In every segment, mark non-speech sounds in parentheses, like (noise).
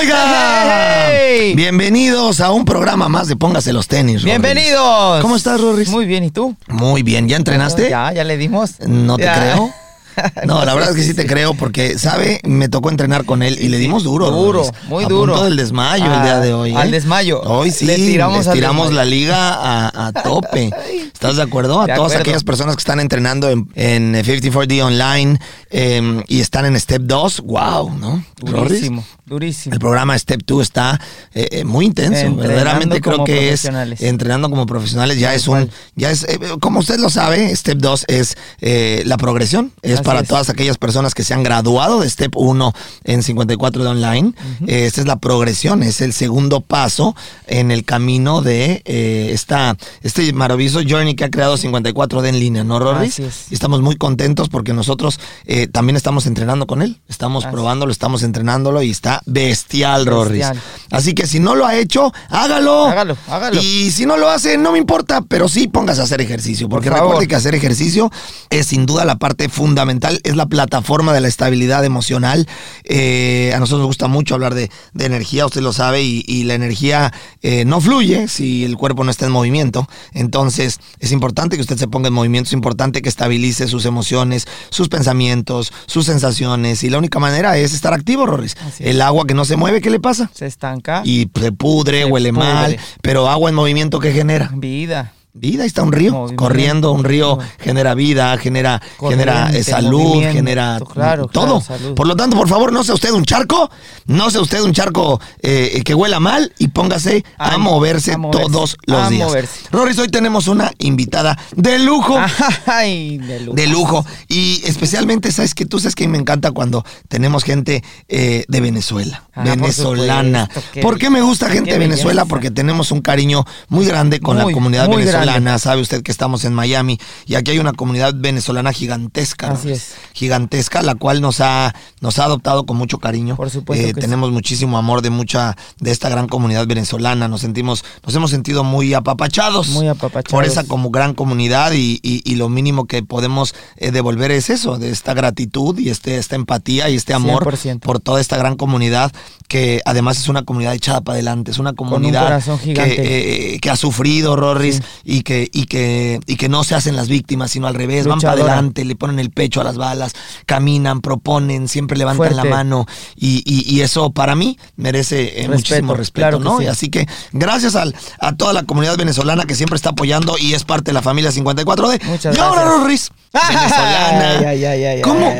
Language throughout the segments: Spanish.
Oiga, Hey. bienvenidos a un programa más de Póngase los tenis. Rorris. Bienvenidos. ¿Cómo estás, Rorris? Muy bien, ¿y tú? Muy bien, ¿ya entrenaste? Ya, ya le dimos. No te creo. (laughs) No, la verdad es que sí te creo porque, ¿sabe? Me tocó entrenar con él y le dimos duro. Duro, muy a duro. punto del desmayo el Ah, día de hoy. ¿eh? al desmayo. Hoy sí, Le tiramos les tiramos la liga a, a (laughs) tope. ¿Estás de acuerdo? A De todas acuerdo. aquellas personas que están entrenando en, en 54D Online eh, y están en Step 2, wow, ¿no? Durísimo, durísimo. El programa Step 2 está eh, eh, muy intenso. Entrenando Verdaderamente creo que es entrenando como profesionales. Ya es un, ya es, eh, como usted lo sabe, Step 2 es eh, la progresión. Es Así para es. todas aquellas personas que se han graduado de Step 1 en 54 de online. Eh, esta es la progresión, es el segundo paso en el camino de eh, esta, este maravilloso journey que ha creado 54D en línea, ¿no, Rorris? Así es. Y estamos muy contentos porque nosotros eh, también estamos entrenando con él. Estamos Así. probándolo, estamos entrenándolo y está bestial. Bestial. Así que si no lo ha hecho, hágalo. Hágalo, hágalo. Y si no lo hace, no me importa, pero sí póngase a hacer ejercicio. Porque Por recuerde que hacer ejercicio es sin duda la parte fundamental, es la plataforma de la estabilidad emocional. Eh, a nosotros nos gusta mucho hablar de, de energía, usted lo sabe, y, y la energía eh, no fluye si el cuerpo no está en movimiento. Entonces es importante que usted se ponga en movimiento, es importante que estabilice sus emociones, sus pensamientos, sus sensaciones. Y la única manera es estar activo, Rorris. Es. El agua que no se mueve, ¿qué le pasa? Se estanca. y se pudre, Se huele pudre. mal, pero agua en movimiento que genera Vida. Vida, ahí está un río corriendo, un río genera vida, genera, Corriente, genera eh, salud, genera claro, todo. claro. Por lo tanto, por favor, no sea usted un charco, no sea usted un charco eh, que huela mal y póngase a, A- moverse, a moverse, todos los a días. moverse. Roris, hoy tenemos una invitada de lujo. (laughs) Ay, de lujo. De lujo. Y especialmente, ¿sabes que Tú sabes que me encanta cuando tenemos gente eh, de Venezuela, Ah, por venezolana. supuesto, qué ¿Por qué me gusta gente de Venezuela? belleza. Porque tenemos un cariño muy grande con la comunidad muy venezolana. Sabe usted que estamos en Miami y aquí hay una comunidad venezolana gigantesca. Así ¿no? es. Gigantesca, la cual nos ha, nos ha adoptado con mucho cariño. Por supuesto Eh, que sí. tenemos muchísimo amor de mucha, de esta gran comunidad venezolana. Nos sentimos, nos hemos sentido muy apapachados. Muy apapachados. Por esa como gran comunidad y, y- y lo mínimo que podemos eh, devolver es eso, de esta gratitud y este, esta empatía y este amor 100%. por toda esta gran comunidad que además es una comunidad echada para adelante, es una un comunidad. Que, eh, que ha sufrido, Rorris, Sí. Y, que, y, que, y que no se hacen las víctimas, sino al revés, van para adelante, le ponen el pecho a las balas, caminan, proponen, siempre levantan la mano y, y- y eso para mí merece eh, Respeto, muchísimo respeto, claro ¿no? sí. Y así que gracias al- a toda la comunidad venezolana que siempre está apoyando y es parte de la familia 54D. Muchas y ahora. Rorris, venezolana. Ay, ay, ay, ay, ¿Cómo.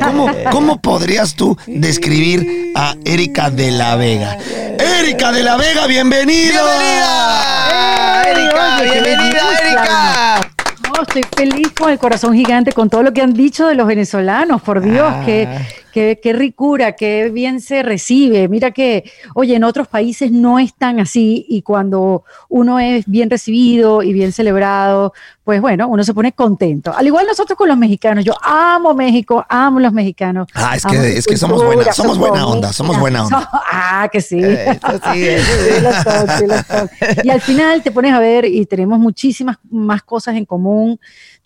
¿Cómo podrías tú describir a Erika de la Vega? Erika de la Vega, bienvenida. ¡Bienvenida! ¡Erika! oye, qué ¡Bienvenida. Erika! No, estoy feliz con el corazón gigante, con todo lo que han dicho de los venezolanos, por Dios, Ah. qué, qué, qué ricura, qué bien se recibe. Mira que, oye, en otros países no es tan así y cuando uno es bien recibido y bien celebrado, pues bueno, uno se pone contento. Al igual nosotros con los mexicanos, yo amo México, amo los mexicanos. Ah, es que- es que somos buena- somos buena onda, somos buena onda. (laughs) Ah, que sí. Eso sí, eso sí. (laughs) Sí, lo son, sí, lo son. Y al final te pones a ver y tenemos muchísimas más cosas en común,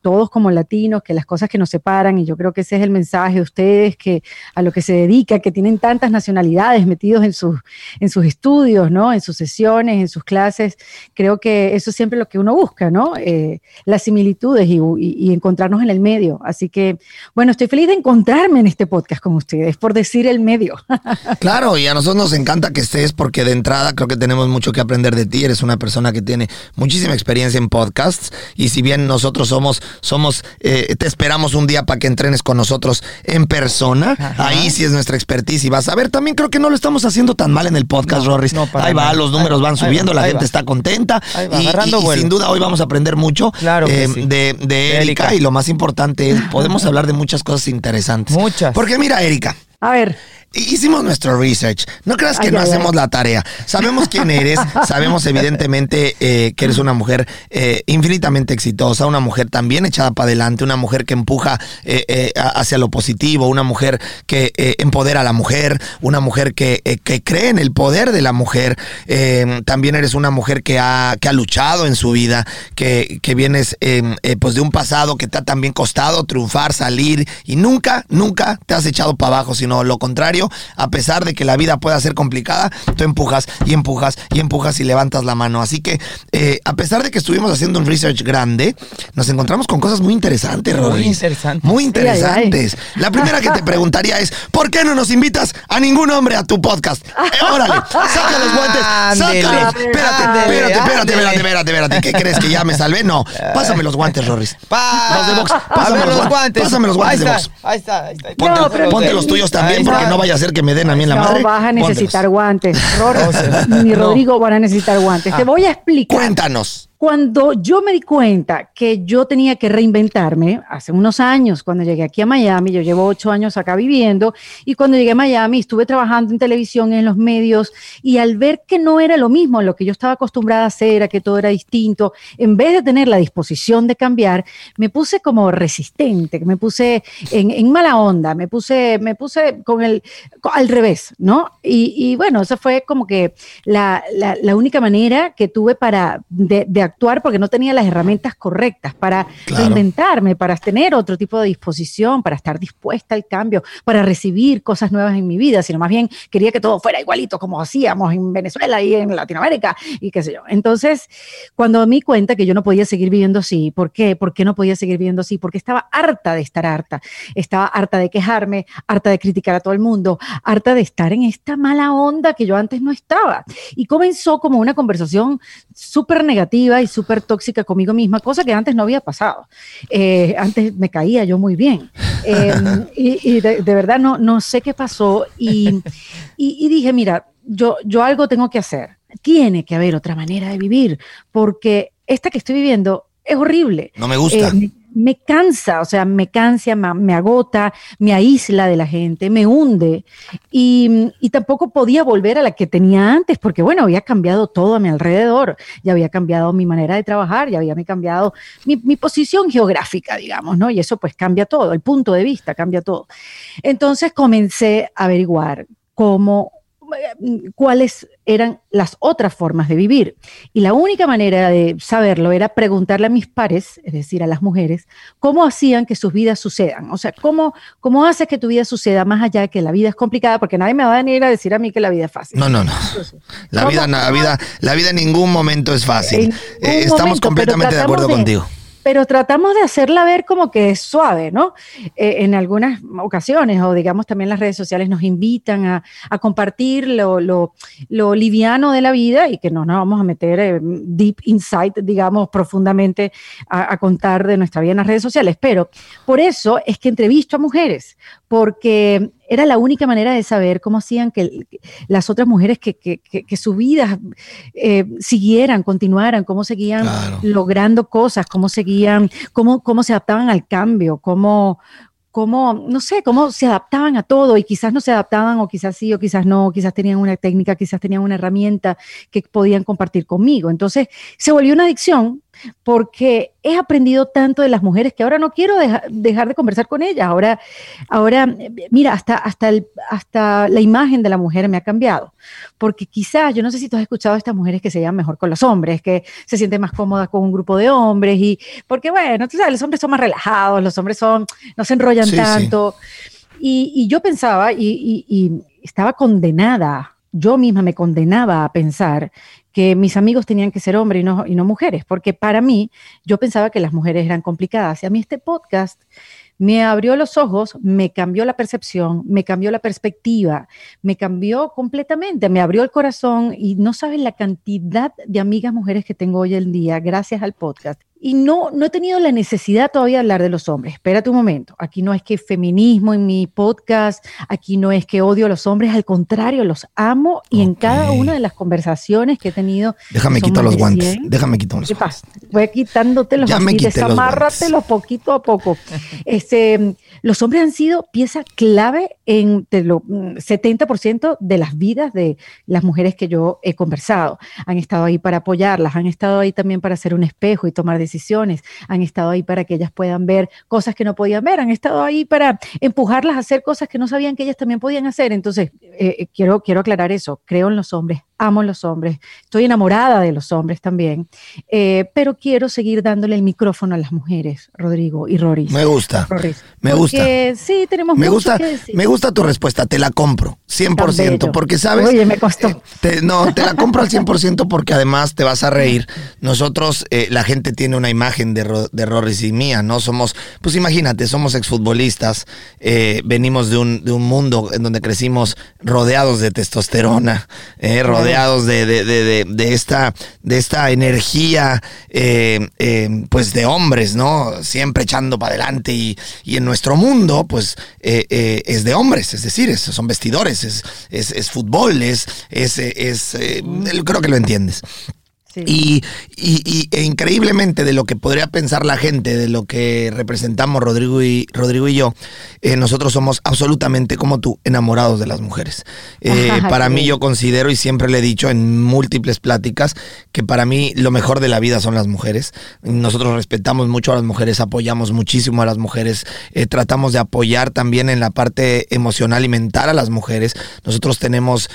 todos como latinos, que las cosas que nos separan, y yo creo que ese es el mensaje de ustedes, que a lo que se dedica, que tienen tantas nacionalidades metidos en sus, en sus estudios, ¿no? En sus sesiones, en sus clases, creo que eso es siempre lo que uno busca, ¿no? Eh, las similitudes y, y- y encontrarnos en el medio. Así que, bueno, estoy feliz de encontrarme en este podcast con ustedes, por decir el medio. (laughs) Claro, y a nosotros nos encanta que estés porque de entrada creo que tenemos mucho que aprender de ti. Eres una persona que tiene muchísima experiencia en podcasts y si bien nosotros somos, somos, eh, te esperamos un día para que entrenes con nosotros en persona. Ajá. Ahí sí es nuestra expertise y vas a ver. También creo que no lo estamos haciendo tan mal en el podcast, No, Rorris. no, ahí va, nada. los números Ahí van va, subiendo, la gente va. está contenta Ahí va, y, agarrando y- y vuelo. sin duda hoy vamos a aprender mucho Claro eh, sí. de, de De Erika Erika. y lo más importante es (laughs) podemos hablar de muchas cosas interesantes. Muchas. Porque mira, Erika. A ver, Hicimos nuestro research. No creas que Ay, no ay, hacemos ay. la tarea. Sabemos quién eres. (laughs) Sabemos evidentemente eh, que eres una mujer eh, infinitamente exitosa, una mujer también echada para adelante, una mujer que empuja eh, eh, hacia lo positivo, una mujer que empodera a la mujer, una mujer que, que cree en el poder de la mujer. Eh, también eres una mujer que ha, que ha luchado en su vida, que, que vienes eh, pues de un pasado que te ha también costado triunfar, salir y nunca, nunca te has echado para abajo, sino lo contrario, a pesar de que la vida pueda ser complicada, tú empujas y empujas y empujas y levantas la mano. Así que, eh, a pesar de que estuvimos haciendo un research grande, nos encontramos con cosas muy interesantes, Muy Rodri. interesantes. Muy Ay, ay, ay. interesantes. La primera que te (laughs) preguntaría es, ¿por qué no nos invitas a ningún hombre a tu podcast? Eh, órale, saca los guantes, sácalos. Espérate, espérate, espérate, espérate, espérate, espérate. ¿Qué crees que ya me salvé? No. Pásame los guantes, Rorris. Los de box. Pásame los guantes. Pásame los guantes de box. Ahí está, ahí está. Ponte, los tuyos también porque no vaya a ser que me den a mí en la no madre. vas a necesitar Póntelos. guantes, Ror, ni no. Rodrigo van a necesitar guantes. Te Ah. voy a explicar. Cuéntanos. Cuando yo me di cuenta que yo tenía que reinventarme, hace unos años, cuando llegué aquí a Miami, yo llevo ocho años acá viviendo, y cuando llegué a Miami estuve trabajando en televisión, en los medios, y al ver que no era lo mismo lo que yo estaba acostumbrada a hacer, a que todo era distinto, en vez de tener la disposición de cambiar, me puse como resistente, me puse en, en mala onda, me puse, me puse con el, al revés, ¿no? Y, y bueno, esa fue como que la, la- la única manera que tuve para de, de actuar porque no tenía las herramientas correctas para Claro. reinventarme, para tener otro tipo de disposición, para estar dispuesta al cambio, para recibir cosas nuevas en mi vida, sino más bien quería que todo fuera igualito como hacíamos en Venezuela y en Latinoamérica y qué sé yo. Entonces, cuando me di cuenta que yo no podía seguir viviendo así, ¿por qué? ¿Por qué no podía seguir viviendo así? Porque estaba harta de estar harta, estaba harta de quejarme, harta de criticar a todo el mundo, harta de estar en esta mala onda que yo antes no estaba. Y comenzó como una conversación súper negativa y súper tóxica conmigo misma, cosa que antes no había pasado. Eh, antes me caía yo muy bien. Eh, (laughs) y y de, de verdad no, no sé qué pasó. Y, y- y dije, mira, yo, yo algo tengo que hacer. Tiene que haber otra manera de vivir, porque esta que estoy viviendo es horrible. No me gusta. Eh, me, cansa, o sea, me cansa, me, me agota, me aísla de la gente, me hunde. Y, y tampoco podía volver a la que tenía antes, porque bueno, había cambiado todo a mi alrededor, ya había cambiado mi manera de trabajar, ya había cambiado mi, mi posición geográfica, digamos, ¿no? Y eso pues cambia todo, el punto de vista cambia todo. Entonces comencé a averiguar cómo cuáles eran las otras formas de vivir. Y la única manera de saberlo era preguntarle a mis pares, es decir, a las mujeres, cómo hacían que sus vidas sucedan. O sea, cómo, cómo haces que tu vida suceda más allá de que la vida es complicada, porque nadie me va a venir a decir a mí que la vida es fácil. No, no, no. La ¿Cómo- vida, la vida, la vida en ningún momento es fácil. Eh, estamos momento, completamente de acuerdo de- contigo. Pero tratamos de hacerla ver como que es suave, ¿no? Eh, en algunas ocasiones, o digamos también las redes sociales nos invitan a, compartir lo liviano de la vida y que no nos vamos a meter eh, deep insight, digamos, profundamente a, a contar de nuestra vida en las redes sociales. Pero por eso es que entrevisto a mujeres, porque era la única manera de saber cómo hacían que las otras mujeres que, que, que, que sus vidas eh, siguieran, continuaran, cómo seguían Claro. logrando cosas, cómo seguían, cómo, cómo se adaptaban al cambio, cómo, cómo, no sé, cómo se adaptaban a todo y quizás no se adaptaban o quizás sí o quizás no, quizás tenían una técnica, quizás tenían una herramienta que podían compartir conmigo. Entonces se volvió una adicción porque he aprendido tanto de las mujeres que ahora no quiero deja- dejar de conversar con ellas. Ahora, ahora mira, hasta, hasta, el- hasta la imagen de la mujer me ha cambiado. Porque quizás, yo no sé si tú has escuchado a estas mujeres que se llevan mejor con los hombres, que se sienten más cómodas con un grupo de hombres y porque bueno, tú sabes, los hombres son más relajados, los hombres son, no se enrollan Sí, sí. tanto. Y, y yo pensaba y, y- y estaba condenada, yo misma me condenaba a pensar que mis amigos tenían que ser hombres y no, y no mujeres, porque para mí yo pensaba que las mujeres eran complicadas. Y a mí este podcast me abrió los ojos, me cambió la percepción, me cambió la perspectiva, me cambió completamente, me abrió el corazón y no saben la cantidad de amigas mujeres que tengo hoy en día gracias al podcast. Y no, no he tenido la necesidad todavía de hablar de los hombres. Espérate un momento. Aquí no es que feminismo en mi podcast, aquí no es que odio a los hombres, al contrario, los amo y en cada una de las conversaciones que he tenido. Déjame quitar los guantes. 100, Déjame quitar los ¿Qué guantes. Voy quité los desamárratelos poquito a poco. (laughs) Este, los hombres han sido pieza clave en de lo, mm, 70% de las vidas de las mujeres que yo he conversado. Han estado ahí para apoyarlas, han estado ahí también para ser un espejo y tomar decisiones, han estado ahí para que ellas puedan ver cosas que no podían ver, han estado ahí para empujarlas a hacer cosas que no sabían que ellas también podían hacer. Entonces, eh, eh, quiero, quiero aclarar eso, creo en los hombres amo los hombres, estoy enamorada de los hombres también, eh, pero quiero seguir dándole el micrófono a las mujeres, Rodrigo y Rory. Me gusta. Rory. Me Porque gusta. Sí, tenemos Me mucho gusta, que decir. me gusta tu respuesta, te la compro, 100%, bello. porque sabes... Oye, me costó. eh, te- no, te la compro al 100% porque además te vas a reír. Nosotros, eh, la gente tiene una imagen de, Ro- de Rorris y mía, ¿no? Somos, pues imagínate, somos exfutbolistas, venimos de un, de un mundo en donde crecimos rodeados de testosterona, eh, rodeados de, de- de- de- de esta, de esta energía, eh, eh, pues de hombres, ¿no? Siempre echando para adelante y, y en nuestro mundo, pues eh, es de hombres, es decir, es- son vestidores, es, es, es fútbol, es, es, es, creo que lo entiendes. Sí. Y, y- y- e increíblemente de lo que podría pensar la gente, de lo que representamos Rodrigo y, Rodrigo y yo, eh, nosotros somos absolutamente como tú, enamorados de las mujeres. Eh, Ajá, para mí yo considero y siempre le he dicho en múltiples pláticas que para mí lo mejor de la vida son las mujeres. Nosotros respetamos mucho a las mujeres, apoyamos muchísimo a las mujeres, eh, tratamos de apoyar también en la parte emocional y mental a las mujeres. Nosotros tenemos,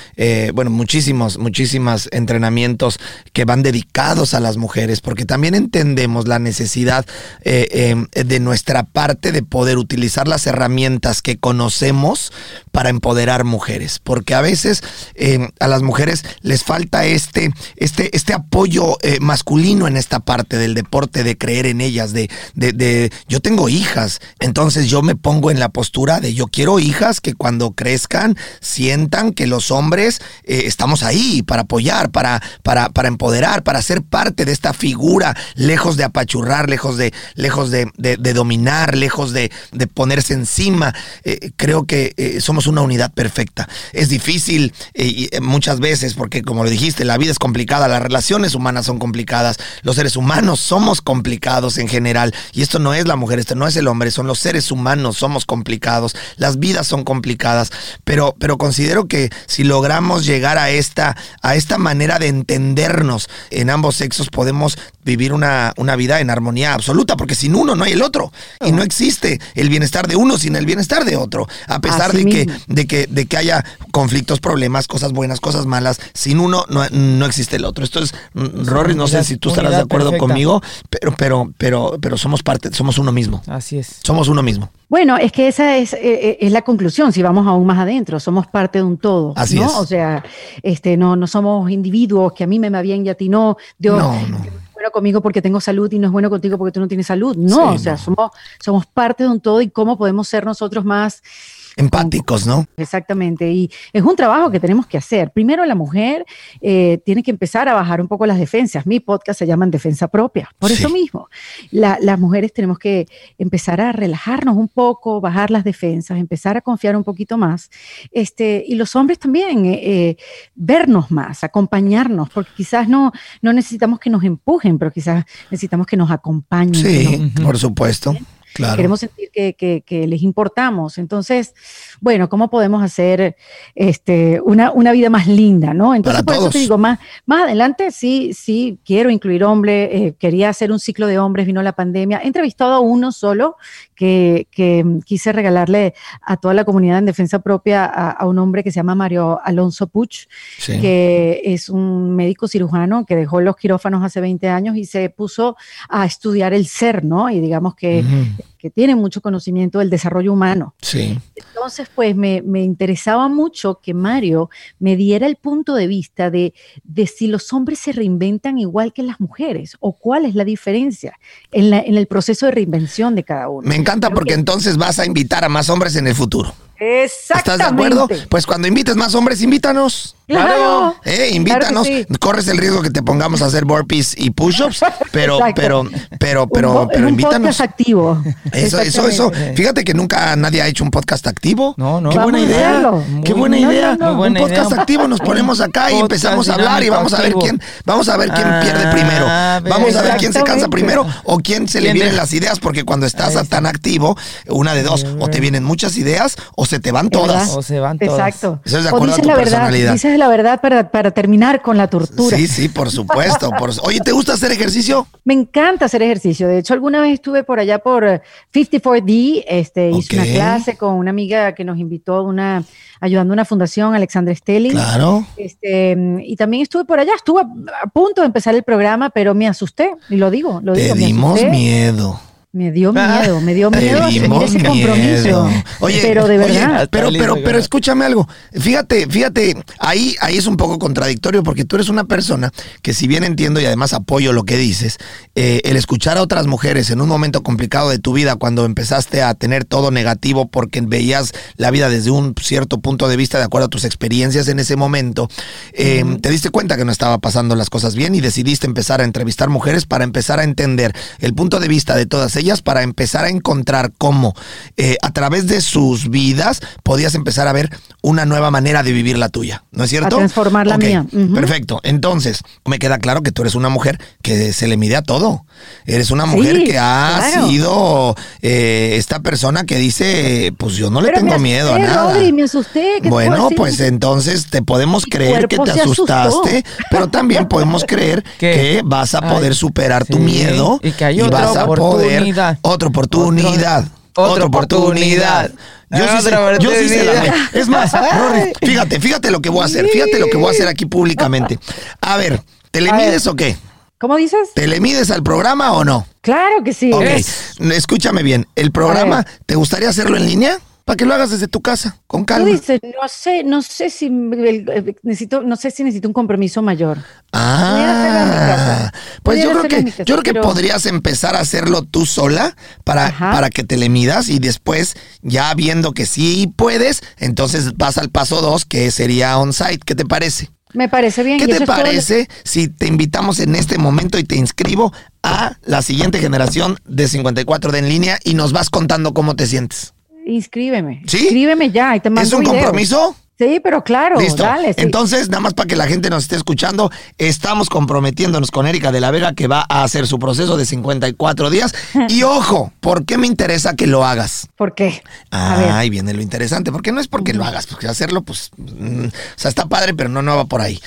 bueno, muchísimos, muchísimos entrenamientos que van dedicados a las mujeres, porque también entendemos la necesidad eh, eh, de nuestra parte de poder utilizar las herramientas que conocemos para empoderar mujeres, porque a veces eh, a las mujeres les falta este, este, este apoyo eh, masculino en esta parte del deporte, de creer en ellas, de, de, de- yo tengo hijas, entonces yo me pongo en la postura de yo quiero hijas que cuando crezcan sientan que los hombres eh, estamos ahí para apoyar, para, para, para empoderar, para ser parte de esta figura, lejos de apachurrar, lejos de, lejos de, dominar, lejos de, ponerse encima. Eh, creo que eh, somos una unidad perfecta. Es difícil eh, muchas veces porque, como lo dijiste, la vida es complicada, las relaciones humanas son complicadas, los seres humanos somos complicados en general. Y esto no es la mujer, esto no es el hombre, son los seres humanos, somos complicados, las vidas son complicadas. Pero, pero considero que si logramos llegar a esta, a esta manera de entendernos en ambos sexos, podemos vivir una, una vida en armonía absoluta, porque sin uno no hay el otro. Y no existe el bienestar de uno sin el bienestar de otro. A pesar Así de que, de, que, de que haya conflictos, problemas, cosas buenas, cosas malas, sin uno no, no existe el otro. Esto es, mm, Rory, no sé si tú estarás de acuerdo perfecta. conmigo, pero, pero, pero, pero somos parte, somos uno mismo. Así es. Somos uno mismo. Bueno, es que esa es, eh, eh, es la conclusión, si vamos aún más adentro, somos parte de un todo, Así ¿no? es. O sea, este, no, no somos individuos que a mí me va bien y a ti no, Dios No, no. es bueno conmigo porque tengo salud y no es bueno contigo porque tú no tienes salud, no, Sí, o sea, no. somos, somos parte de un todo y cómo podemos ser nosotros más Empáticos, ¿no? Exactamente, y es un trabajo que tenemos que hacer. Primero, la mujer eh, tiene que empezar a bajar un poco las defensas. Mi podcast se llama Defensa Propia, por eso Sí. mismo. La- las mujeres tenemos que empezar a relajarnos un poco, bajar las defensas, empezar a confiar un poquito más. Este, y los hombres también, eh, eh, vernos más, acompañarnos, porque quizás no, no necesitamos que nos empujen, pero quizás necesitamos que nos acompañen. Sí, por supuesto. Claro. Queremos sentir que, que- que les importamos. Entonces, bueno, ¿cómo podemos hacer este, una, una vida más linda, no? Entonces, Para por eso te digo, más, más adelante sí, sí, quiero incluir hombres, eh, quería hacer un ciclo de hombres, vino la pandemia. He entrevistado a uno solo que, que mm, quise regalarle a toda la comunidad en defensa propia a, a un hombre que se llama Mario Alonso Puch, Sí. que es un médico cirujano que dejó los quirófanos hace 20 años y se puso a estudiar el ser, ¿no? Y digamos que. Que tiene mucho conocimiento del desarrollo humano. Sí. Entonces, pues me, me interesaba mucho que Mario me diera el punto de vista de, de si los hombres se reinventan igual que las mujeres o cuál es la diferencia en, la- en el proceso de reinvención de cada uno. Me encanta Creo porque que- entonces vas a invitar a más hombres en el futuro. ¿Estás de Exactamente. acuerdo? Pues cuando invites más hombres, invítanos. Claro. Eh, invítanos. Claro que sí. Corres el riesgo que te pongamos a hacer burpees y push-ups, (laughs) pero, Exacto. pero, pero, Un pero, pero un invítanos. podcast activo. Eso, eso, eso. Fíjate que nunca nadie ha hecho un podcast activo. No, no. Qué buena Vamos idea. Qué buena no, idea. no, no. Un podcast idea. activo. Nos ponemos acá y empezamos a hablar y vamos a ver quién, vamos a ver quién Ah, pierde primero. Vamos a ver quién se cansa primero o quién se le ¿Quién vienen las ideas, porque cuando estás está. tan activo, una de dos, o te vienen muchas ideas o se te van todas. O se van todas. Exacto. Eso es de o acuerdo a tu la verdad, personalidad. La verdad para, para terminar con la tortura. Sí, sí, por supuesto. (laughs) por Oye, ¿te gusta hacer ejercicio? Me encanta hacer ejercicio. De hecho, alguna vez estuve por allá por eh, 54D, este, hice una clase con una amiga que nos invitó una, ayudando a una fundación, Alexandra Stelling. Claro. Este, y también estuve por allá, estuve a, a punto de empezar el programa, pero me asusté, y lo digo, lo Te digo. me dimos asusté. miedo. Me dio Ah. miedo, me dio miedo asumir ese compromiso. miedo. Oye, pero de oye, verdad. pero, pero, pero escúchame algo. Fíjate, fíjate, ahí, ahí es un poco contradictorio porque tú eres una persona que si bien entiendo y además apoyo lo que dices, eh, el escuchar a otras mujeres en un momento complicado de tu vida cuando empezaste a tener todo negativo porque veías la vida desde un cierto punto de vista de acuerdo a tus experiencias en ese momento, eh, te diste cuenta que no estaba pasando las cosas bien y decidiste empezar a entrevistar mujeres para empezar a entender el punto de vista de todas ellas, para empezar a encontrar cómo eh, a través de sus vidas podías empezar a ver una nueva manera de vivir la tuya, ¿no es cierto? transformar la mía. Perfecto. Entonces, me queda claro que tú eres una mujer que se le mide a todo. Eres una Sí, mujer que ha claro. sido eh, esta persona que dice, pues yo no le Pero me tengo miedo a nada. Rodri, me asusté. ¿qué te puedo Bueno, pues entonces te podemos creer que te asustó. asustaste, pero también podemos creer (laughs) ¿Qué? que vas a poder Ay, superar tu miedo y que hay otra vas a poder oportunidad. otra oportunidad. Otro- otra oportunidad. Yo sí, yo sí sé la. Es más, (laughs) Rory, fíjate, fíjate lo que voy a hacer, fíjate lo que voy a hacer aquí públicamente. A ver, ¿te le A ver. mides o qué? ¿Cómo dices? ¿Te le mides al programa o no? Claro que sí. Ok, Es- escúchame bien. ¿El programa te gustaría hacerlo en línea? Para que lo hagas desde tu casa, con Tú calma. dices, no sé, no sé si el- necesito, no sé si necesito un compromiso mayor. Ah, pues yo creo que casa, yo creo que pero- podrías empezar a hacerlo tú sola para, Ajá. para que te le midas y después ya viendo que sí puedes, entonces vas al paso dos que sería on-site. ¿Qué te parece? Me parece bien. ¿Qué te todo parece si te invitamos en este momento y te inscribo a la siguiente generación de 54 de en línea y nos vas contando cómo te sientes? Inscríbeme. ¿Sí? Inscríbeme ya y te mando ¿Es un compromiso? Sí, pero claro, Listo. dale. sí. Entonces, nada más para que la gente nos esté escuchando, estamos comprometiéndonos con Erika de la Vega que va a hacer su proceso de 54 días. (laughs) Y ojo, ¿por qué me interesa que lo hagas? ¿Por qué? A ahí viene lo interesante, porque no es porque lo hagas, porque hacerlo, pues, mm, o sea, está padre, pero no, no va por ahí.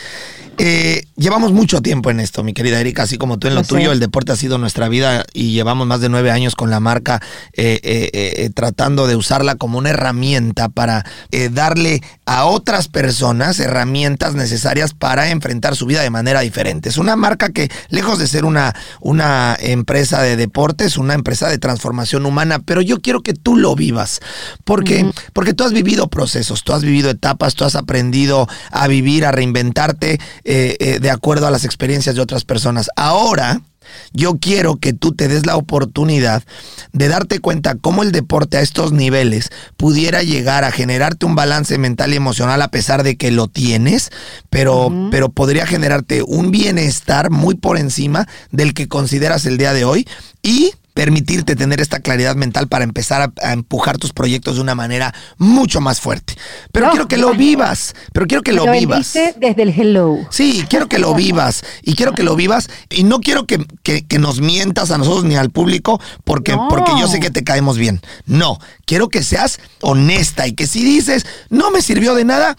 Eh, llevamos mucho tiempo en esto, mi querida Erika, así como tú en lo, Lo sé. tuyo, el deporte ha sido nuestra vida y llevamos más de nueve años con la marca eh, eh, eh, tratando de usarla como una herramienta para eh, darle a otras personas herramientas necesarias para enfrentar su vida de manera diferente. Es una marca que, lejos de ser una, una empresa de deportes, una empresa de transformación humana, pero yo quiero que tú lo vivas, porque, porque tú has vivido procesos, tú has vivido etapas, tú has aprendido a vivir, a reinventarte eh, eh, de acuerdo a las experiencias de otras personas. Ahora, yo quiero que tú te des la oportunidad de darte cuenta cómo el deporte a estos niveles pudiera llegar a generarte un balance mental y emocional a pesar de que lo tienes, pero, pero podría generarte un bienestar muy por encima del que consideras el día de hoy. Y permitirte tener esta claridad mental para empezar a, a empujar tus proyectos de una manera mucho más fuerte. Pero No, quiero que lo vivas, pero quiero que Me lo vivas. desde el hello. Sí, quiero que lo vivas y quiero que lo vivas y no quiero que, que- que nos mientas a nosotros ni al público porque, No. porque yo sé que te caemos bien. No, quiero que seas honesta y que si dices, no me sirvió de nada,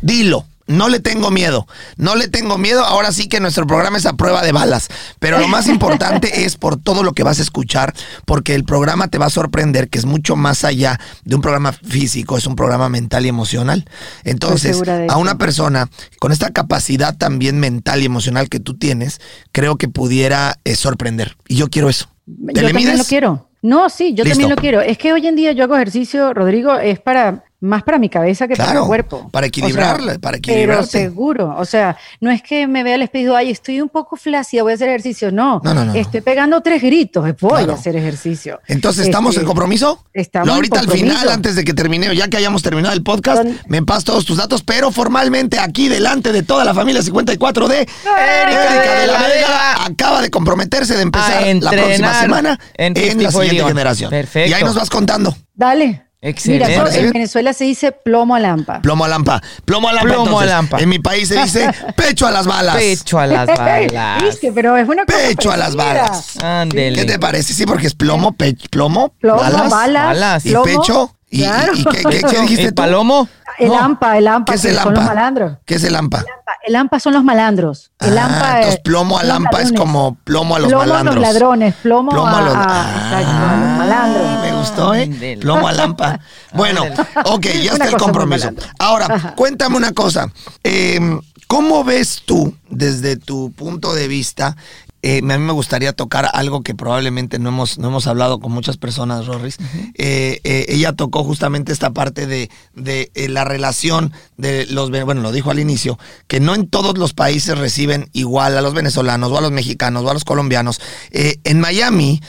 dilo. No le tengo miedo, no le tengo miedo. Ahora sí que nuestro programa es a prueba de balas, pero lo más (laughs) importante es por todo lo que vas a escuchar, porque el programa te va a sorprender, que es mucho más allá de un programa físico, es un programa mental y emocional. Entonces, a una persona con esta capacidad también mental y emocional que tú tienes, creo que pudiera eh, sorprender. Y yo quiero eso. ¿Te Yo le también mides? lo quiero. No, sí, yo Listo. también lo quiero. Es que hoy en día yo hago ejercicio, Rodrigo, es para más para mi cabeza que para mi cuerpo. para O sea, equilibrarla, para Pero seguro, o sea, no es que me vea al espejo ay, estoy un poco flácida, voy a hacer ejercicio. No, No, no, no. estoy pegando tres gritos, voy Claro. a hacer ejercicio. Entonces, ¿estamos Este, en compromiso? estamos Lo en ahorita al compromiso. final, antes de que termine, ya que hayamos terminado el podcast, me pasas todos tus datos, pero formalmente aquí delante de toda la familia 54 de Erika de la Vega acaba de comprometerse de empezar la próxima semana en, en la 54 siguiente generación. Perfecto. Y ahí nos vas contando. Dale. Excelente. Mira, en. Venezuela se dice plomo a lampa. Plomo a lampa. Plomo a lampa. Plomo a lampa. En mi país se dice (laughs) pecho a las balas. Pecho a las (laughs) balas. ¿Viste? Pero es una cosa Pecho a las balas. Ándele. ¿Qué te parece? Sí, porque es plomo, pe- plomo, Plomo, balas, balas, balas. y plomo. pecho. ¿Y, Claro. y- y qué, qué- qué (laughs) dijiste ¿El tú? palomo? El No. AMPA, el AMPA, ¿Qué es el son los AMPA? malandros. ¿Qué es el AMPA? El AMPA son los malandros. El Ah, AMPA entonces plomo al AMPA es como plomo a los plomo malandros. a los ladrones, plomo, Plomo a a, los, a- exacto, a los Ah, malandros. Me gustó, ¿eh? Plomo al AMPA. (laughs) Bueno, ok, ya está el compromiso. Ahora, Ajá. cuéntame una cosa. Eh, ¿Cómo ves tú, desde tu punto de vista, eh, a mí me gustaría tocar algo que probablemente no hemos, no hemos hablado con muchas personas, Rorris. Eh, eh, ella tocó justamente esta parte de, de, la relación de los, bueno, lo dijo al inicio, que no en todos los países reciben igual a los venezolanos o a los mexicanos o a los colombianos. En Miami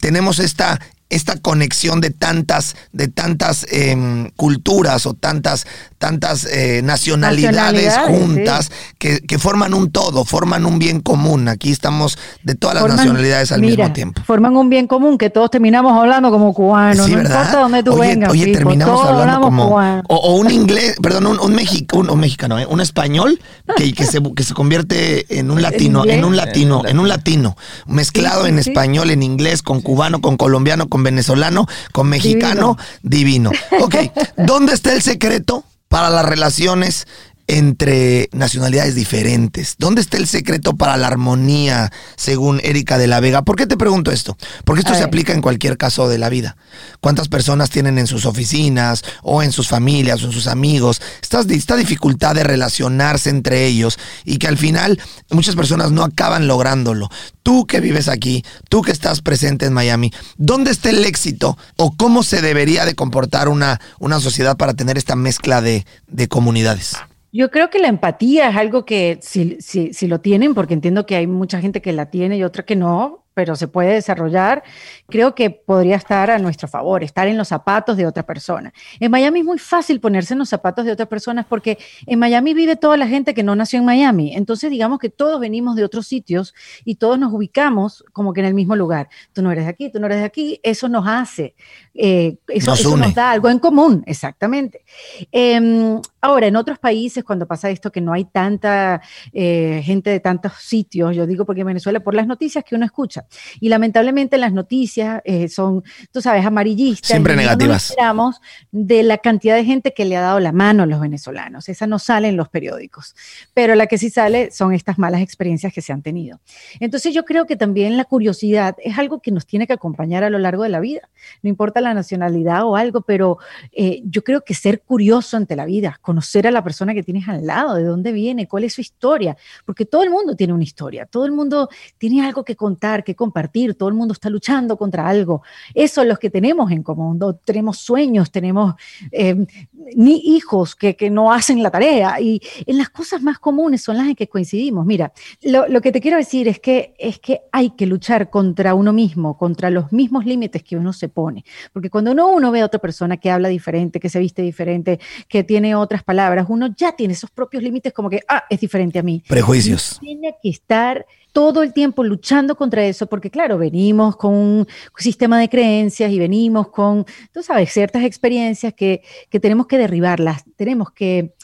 tenemos esta esta conexión de tantas, de tantas em, culturas o tantas, tantas eh, nacionalidades, Nacionalidades, juntas que, que forman un todo, forman un bien común. Aquí estamos de todas las Forman- nacionalidades al mira, mismo tiempo. Forman un bien común que todos terminamos hablando como cubanos. Sí, no ¿verdad? importa dónde tú oye, vengas. oye, terminamos todos hablando como. cubano. O, o un inglés, perdón, un, un, mexi- un- un mexicano, ¿eh? un español que, que, se, que se convierte en un (laughs) latino, en un latino, en un latino, mezclado Sí, sí, en sí. español, en inglés, con cubano, con colombiano, con venezolano, con mexicano, divino. Ok, ¿dónde está el secreto para las relaciones? Entre nacionalidades diferentes. ¿Dónde está el secreto para la armonía, según Erika de la Vega? ¿Por qué te pregunto esto? Porque esto A se ver. aplica en cualquier caso de la vida. ¿Cuántas personas tienen en sus oficinas o en sus familias o en sus amigos esta, esta dificultad de relacionarse entre ellos y que al final muchas personas no acaban lográndolo? Tú que vives aquí, tú que estás presente en Miami, ¿dónde está el éxito o cómo se debería de comportar una, una sociedad para tener esta mezcla de, de comunidades? Yo creo que la empatía es algo que si, si, si lo tienen, porque entiendo que hay mucha gente que la tiene y otra que no, pero se puede desarrollar, creo que podría estar a nuestro favor, estar en los zapatos de otra persona. En Miami es muy fácil ponerse en los zapatos de otras personas porque en Miami vive toda la gente que no nació en Miami. Entonces, digamos que todos venimos de otros sitios y todos nos ubicamos como que en el mismo lugar. Tú no eres de aquí, tú no eres de aquí. Eso nos hace, eh, eso, Nos eso nos da algo en común, exactamente. Em, ahora, en otros países, cuando pasa esto, que no hay tanta eh, gente de tantos sitios, yo digo porque en Venezuela, por las noticias que uno escucha, y lamentablemente las noticias eh, son, tú sabes, amarillistas. Siempre no negativas. enteramos de la cantidad de gente que le ha dado la mano a los venezolanos. Esa no sale en los periódicos, pero la que sí sale son estas malas experiencias que se han tenido. Entonces yo creo que también la curiosidad es algo que nos tiene que acompañar a lo largo de la vida. No importa la nacionalidad o algo, pero eh, yo creo que ser curioso ante la vida, conocer a la persona que tienes al lado, de dónde viene, cuál es su historia, porque todo el mundo tiene una historia, todo el mundo tiene algo que contar, que compartir, todo el mundo está luchando contra algo. Eso es lo que tenemos en común, tenemos sueños, tenemos eh, ni hijos que, que, no hacen la tarea y en las cosas más comunes son las en que coincidimos. Mira, lo, lo que te quiero decir es que, es que hay que luchar contra uno mismo, contra los mismos límites que uno se pone, porque cuando uno, uno ve a otra persona que habla diferente, que se viste diferente, que tiene otras palabras, uno ya tiene esos propios límites como que, ah, es diferente a mí. Prejuicios. Tiene que estar todo el tiempo luchando contra eso, porque claro, venimos con un sistema de creencias y venimos con, tú sabes, ciertas experiencias que, que tenemos que derribarlas, tenemos que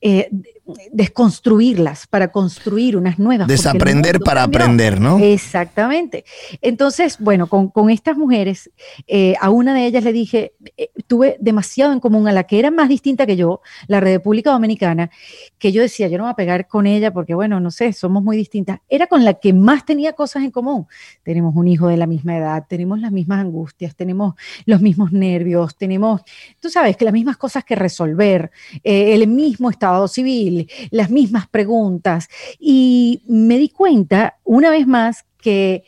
eh, desconstruirlas para construir unas nuevas. Desaprender para cambió. aprender, ¿no? Exactamente. Entonces, bueno, con, con estas mujeres, eh, a una de ellas le dije, eh, tuve demasiado en común a la que era más distinta que yo, la República Dominicana, que yo decía, yo no voy a pegar con ella porque, bueno, no sé, somos muy distintas. Era con la que más tenía cosas en común. Tenemos un hijo de la misma edad, tenemos las mismas angustias, tenemos los mismos nervios, tenemos, tú sabes, que las mismas cosas que resolver, eh, el mismo estado civil, las mismas preguntas. Y me di cuenta, una vez más, que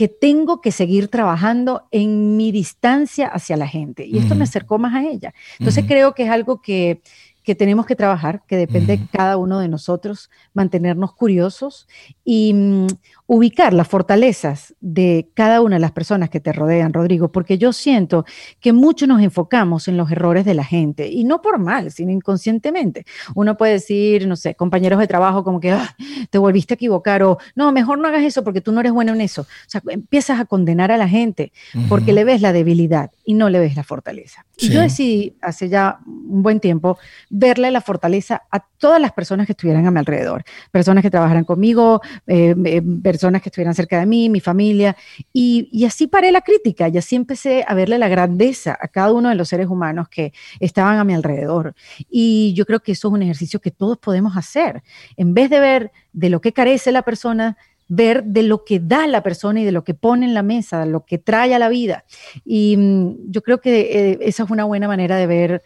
que tengo que seguir trabajando en mi distancia hacia la gente. Y esto uh -huh. me acercó más a ella. Entonces uh -huh. creo que es algo que, que tenemos que trabajar, que depende uh -huh. de cada uno de nosotros, mantenernos curiosos y um, ubicar las fortalezas de cada una de las personas que te rodean, Rodrigo, porque yo siento que mucho nos enfocamos en los errores de la gente, y no por mal, sino inconscientemente. Uno puede decir, no sé, compañeros de trabajo como que ah, te volviste a equivocar, o no, mejor no hagas eso porque tú no eres bueno en eso. O sea, empiezas a condenar a la gente porque le ves la debilidad y no le ves la fortaleza. Sí. Y yo decidí, hace ya un buen tiempo, verle la fortaleza a todas las personas que estuvieran a mi alrededor, personas que trabajaran conmigo, eh, eh, personas que estuvieran cerca de mí, mi familia, y, así paré la crítica y así empecé a verle la grandeza a cada uno de los seres humanos que estaban a mi alrededor. Y yo creo que eso es un ejercicio que todos podemos hacer. En vez de ver de lo que carece la persona, ver de lo que da la persona y de lo que pone en la mesa, lo que trae a la vida. Y mm, yo creo que eh, esa es una buena manera de ver,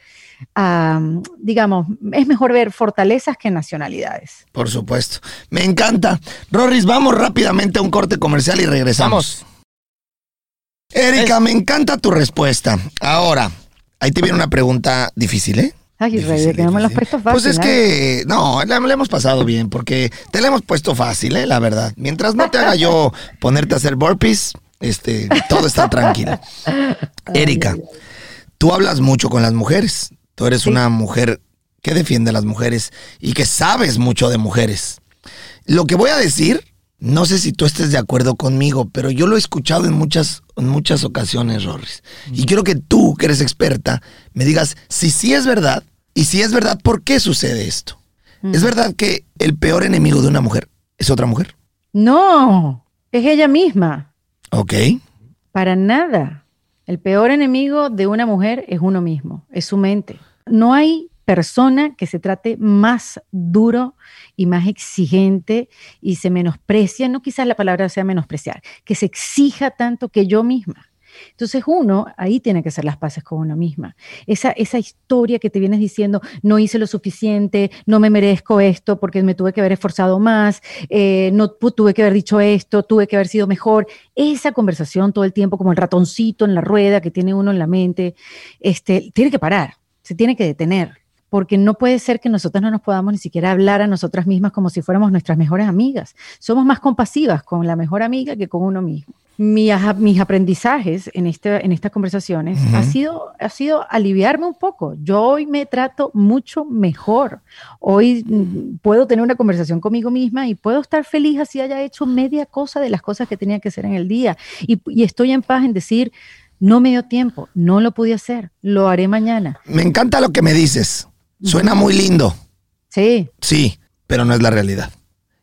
ah, digamos, es mejor ver fortalezas que nacionalidades. Por supuesto. Me encanta. Rorris, vamos rápidamente a un corte comercial y regresamos. Erika, me encanta tu respuesta. Ahora, ahí te viene una pregunta difícil, ¿eh? Ay, Difícil, Rey, que no me lo has difícil. puesto fácil. Pues es ¿eh? que, no, la, la hemos pasado bien, porque te la hemos puesto fácil, ¿eh? La verdad. Mientras no te haga yo (laughs) ponerte a hacer burpees, este, todo está tranquilo. (laughs) Erika, tú hablas mucho con las mujeres. Tú eres Sí. una mujer que defiende a las mujeres y que sabes mucho de mujeres. Lo que voy a decir, no sé si tú estés de acuerdo conmigo, pero yo lo he escuchado en muchas, en muchas ocasiones, Rorris. Y quiero que tú, que eres experta, me digas si sí es verdad y si es verdad, ¿por qué sucede esto? ¿Es verdad que el peor enemigo de una mujer es otra mujer? No, es ella misma. Ok. Para nada. El peor enemigo de una mujer es uno mismo, es su mente. No hay persona que se trate más duro y más exigente y se menosprecia, no quizás la palabra sea menospreciar, que se exija tanto que yo misma. Entonces uno ahí tiene que hacer las paces con uno misma. Esa, esa historia que te vienes diciendo, no hice lo suficiente, no me merezco esto porque me tuve que haber esforzado más, eh, no tuve que haber dicho esto, tuve que haber sido mejor. Esa conversación todo el tiempo como el ratoncito en la rueda que tiene uno en la mente, este, tiene que parar, se tiene que detener. Porque no puede ser que nosotros no nos podamos ni siquiera hablar a nosotras mismas como si fuéramos nuestras mejores amigas. Somos más compasivas con la mejor amiga que con uno mismo mi mis aprendizajes en, este, en estas conversaciones ha, sido, ha sido aliviarme un poco. Yo hoy me trato mucho mejor. Hoy mm, puedo tener una conversación conmigo misma y puedo estar feliz así haya hecho media cosa de las cosas que tenía que hacer en el día. Y, y estoy en paz en decir, no me dio tiempo, no lo pude hacer, lo haré mañana. Me encanta lo que me dices. Suena muy lindo. Sí, Sí, pero no es la realidad.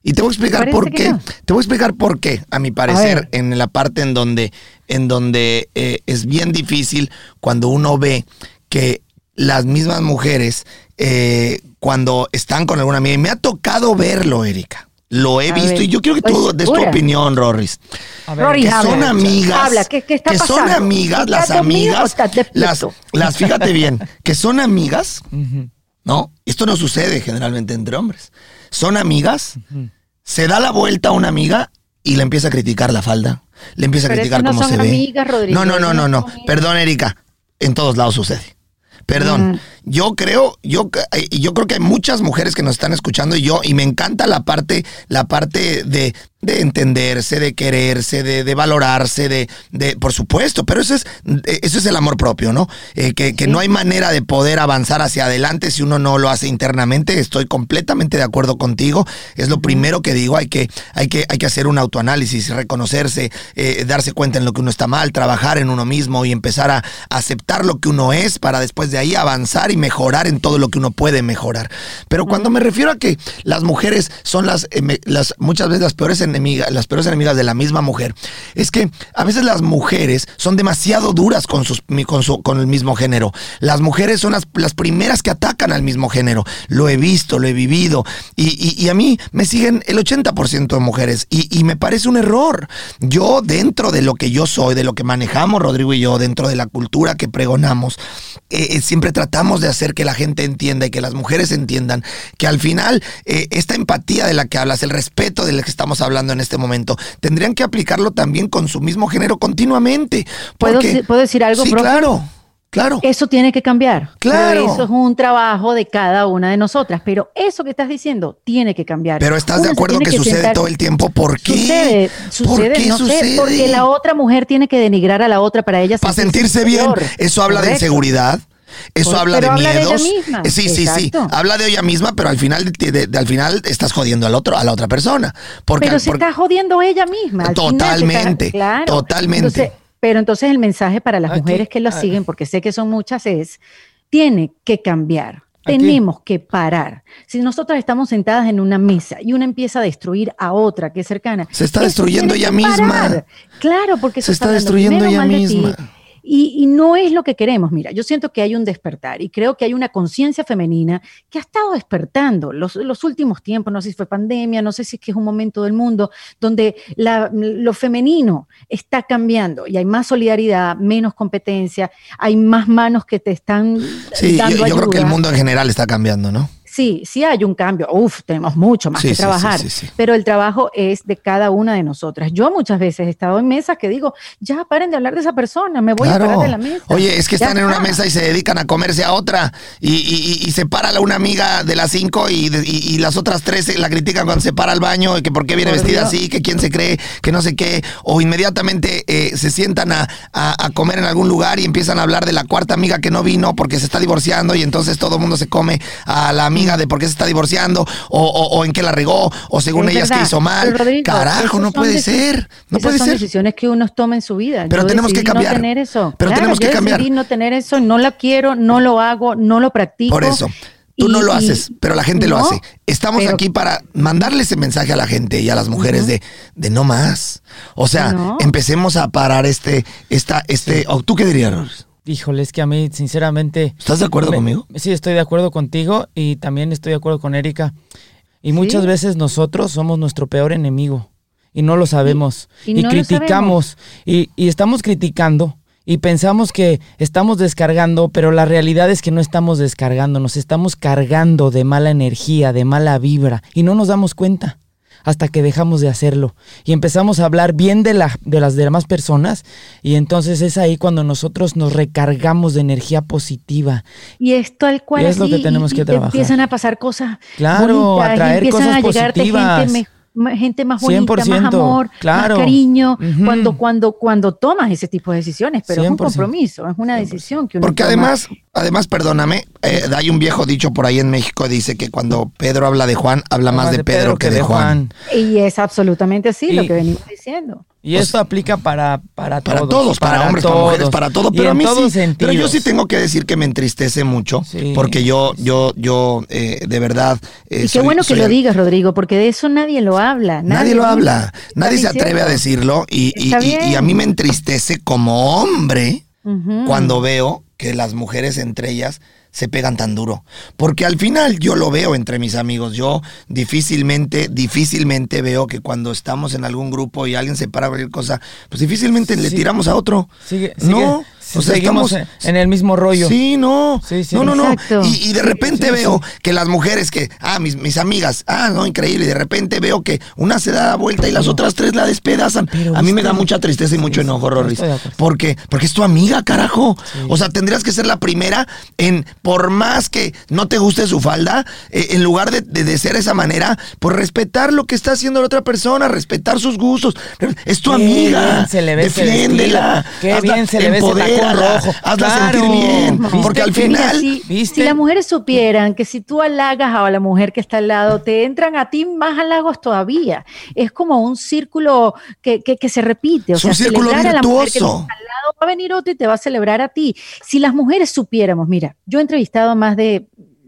Y te voy a explicar por qué. no? Te voy a explicar por qué, a mi parecer, en la parte en donde, en donde eh, es bien difícil cuando uno ve que las mismas mujeres, eh, cuando están con alguna amiga, y me ha tocado verlo, Erika. Lo he A visto ver, y yo quiero que pues, tú des tu opinión, Rorris. A ver, Rory, Que son amigas. Habla, ¿qué- qué está que son amigas, ¿Estás las amigas. Las, las, fíjate bien, que son amigas. (laughs) ¿no? Esto no sucede generalmente entre hombres. Son amigas, se da la vuelta a una amiga y le empieza a criticar la falda, le empieza a criticar no cómo son se ve. amigas, Rodrigo, no, no, no, no, no. Perdón, Erika, en todos lados sucede. Perdón, Mm. Yo creo, yo, y yo creo que hay muchas mujeres que nos están escuchando y yo, y me encanta la parte, la parte de, de entenderse, de quererse, de, de valorarse, de, de, por supuesto, pero eso es, eh, eso es el amor propio, ¿no? Eh, que, que no hay manera de poder avanzar hacia adelante si uno no lo hace internamente. Estoy completamente de acuerdo contigo. Es lo primero que digo. Hay que, hay que, hay que hacer un autoanálisis, reconocerse, eh, darse cuenta en lo que uno está mal, trabajar en uno mismo y empezar a aceptar lo que uno es para después de ahí avanzar y mejorar en todo lo que uno puede mejorar. Pero cuando me refiero a que las mujeres son las, eh, las muchas veces las peores enemigas, las peores enemigas de la misma mujer, es que a veces las mujeres son demasiado duras con sus con su con el mismo género. Las mujeres son las, las primeras que atacan al mismo género. Lo he visto, lo he vivido y, y- y a mí me siguen el 80% de mujeres y, y me parece un error. Yo dentro de lo que yo soy, de lo que manejamos Rodrigo y yo, dentro de la cultura que pregonamos, eh, eh, siempre tratamos de hacer que la gente entienda y que las mujeres entiendan que al final eh, esta empatía de la que hablas, el respeto de la que estamos hablando en este momento, tendrían que aplicarlo también con su mismo género continuamente. ¿Puedo, porque- decir- ¿puedo decir algo, Sí, profe? claro, claro. Eso tiene que cambiar. Claro. Pero eso es un trabajo de cada una de nosotras. Pero eso que estás diciendo tiene que cambiar. Pero estás de acuerdo que, sucede sentar- todo el tiempo. ¿Por qué? Sucede, ¿Por qué no sé, sucede? porque la otra mujer tiene que denigrar a la otra para ella Para sentirse bien. Eso habla de inseguridad. Eso habla pero de habla de ella miedos. misma. Sí, sí, sí. Habla de ella misma, pero al final, de- de- de- al final estás jodiendo al otro, a la otra persona. Porque, Pero se porque- está jodiendo ella misma. al final se está- Totalmente, claro. totalmente. Entonces, pero entonces el mensaje para las Aquí, mujeres que la ah. siguen, porque sé que son muchas, es, tiene que cambiar. Aquí. Tenemos que parar. Si nosotras estamos sentadas en una mesa y una empieza a destruir a otra que es cercana. Se está destruyendo ella misma. parar. Claro, porque Se está hablando destruyendo ella misma. Y, y no es lo que queremos. Mira, yo siento que hay un despertar y creo que hay una conciencia femenina que ha estado despertando los, los últimos tiempos. No sé si fue pandemia, no sé si es que es un momento del mundo donde la- lo femenino está cambiando y hay más solidaridad, menos competencia, hay más manos que te están Sí, dando yo, yo creo que el mundo en general está cambiando, ¿no? Sí, sí hay un cambio. Uf, tenemos mucho más Sí, que trabajar. sí, sí, sí. Pero el trabajo es de cada una de nosotras. Yo muchas veces he estado en mesas que digo, ya paren de hablar de esa persona, me voy a parar de la mesa. Oye, es que Ya están en una mesa y se dedican a comerse a otra. Y, y, y- se para la una amiga de las cinco y, de- y- y las otras tres la critican cuando se para al baño y que por qué viene Por vestida Dios. así, que quién se cree, que no sé qué. O inmediatamente eh, se sientan a, a- a comer en algún lugar y empiezan a hablar de la cuarta amiga que no vino porque se está divorciando y entonces todo el mundo se come a la amiga de por qué se está divorciando o, o- o en qué la regó o según Es ellas que hizo mal. Rodrigo, Carajo, no puede ser. No Esas puede son ser. decisiones que uno toma en su vida. Pero Yo tenemos que cambiar. No tener eso. Pero Claro, tenemos que cambiar. decidí no tener eso, no la quiero, no lo hago, no lo practico. Por eso. Tú no lo haces, pero la gente lo hace. Estamos pero- aquí para mandarle ese mensaje a la gente y a las mujeres de, de no más. O sea, No. empecemos a parar este, esta, este. o ¿Tú qué dirías? Híjole, es que a mí, sinceramente. ¿Estás de acuerdo me- conmigo? Sí, estoy de acuerdo contigo y también estoy de acuerdo con Erika. Y muchas veces nosotros somos nuestro peor enemigo y no lo sabemos. y Y, no lo criticamos y, y estamos criticando y pensamos que estamos descargando, pero la realidad es que no estamos descargando, nos estamos cargando de mala energía, de mala vibra y no nos damos cuenta hasta que dejamos de hacerlo y empezamos a hablar bien de, la, de las demás personas y entonces es ahí cuando nosotros nos recargamos de energía positiva. Y es tal cual Y es lo que tenemos y- que y trabajar. empiezan a pasar cosas Claro, bonitas, empiezan cosas a positivas. gente, gente más bonita, 100%, más amor, claro. más cariño, Ujú. cuando, cuando, cuando tomas ese tipo de decisiones, pero es un 100%. compromiso, es una decisión que uno Porque toma. además, además, perdóname, eh, hay un viejo dicho por ahí en México, dice que cuando Pedro habla de Juan, habla más de Pedro que de Juan. Y es absolutamente así lo que venimos diciendo. Y esto aplica para, para, Para todos. todos, para, hombres, para mujeres, para todo, Y pero a mí todos sí. Pero yo sí tengo que decir que me entristece mucho, Sí. porque yo, yo, yo, eh, de verdad. eh, Y qué soy- bueno que soy lo digas, Rodrigo, porque de eso nadie lo habla. Nadie, lo habla, "Está nadie se atreve a diciendo". decirlo y, y- y- y a mí me entristece como hombre cuando veo que las mujeres entre ellas se pegan tan duro. Porque al final yo lo veo entre mis amigos. Yo difícilmente, difícilmente veo que cuando estamos en algún grupo y alguien se para a cualquier cosa, pues difícilmente le tiramos a otro. Sigue, sigue- no, o sea, seguimos estamos... en, el mismo rollo. Sí, no. Sí, sí. No, no, no. Y, y de repente sí, veo sí. que las mujeres que, ah, mis, mis amigas, ah, no, increíble. Y de repente veo que una se da vuelta y las otras tres la despedazan. Pero A mí me da mucha tristeza y mucho sí, enojo, Rorris. Porque, porque es tu amiga, carajo. Sí. O sea, tendrías que ser la primera en, por más que no te guste su falda, eh, en lugar de, de- de ser esa manera, por respetar lo que está haciendo la otra persona, respetar sus gustos. Es tu Qué amiga. bien se le ve Defiéndela. Qué Hazla- bien se le ve ese rojo. Hazla Claro. sentir bien. Porque al final. si, ¿viste? si las mujeres supieran que si tú halagas a la mujer que está al lado, te entran a ti más halagos todavía. Es como un círculo que, que- que se repite. O Es un círculo celebrar a la mujer que virtuoso. está al lado va a venir otro y te va a celebrar a ti. Si las mujeres supiéramos, mira, yo he entrevistado a más de,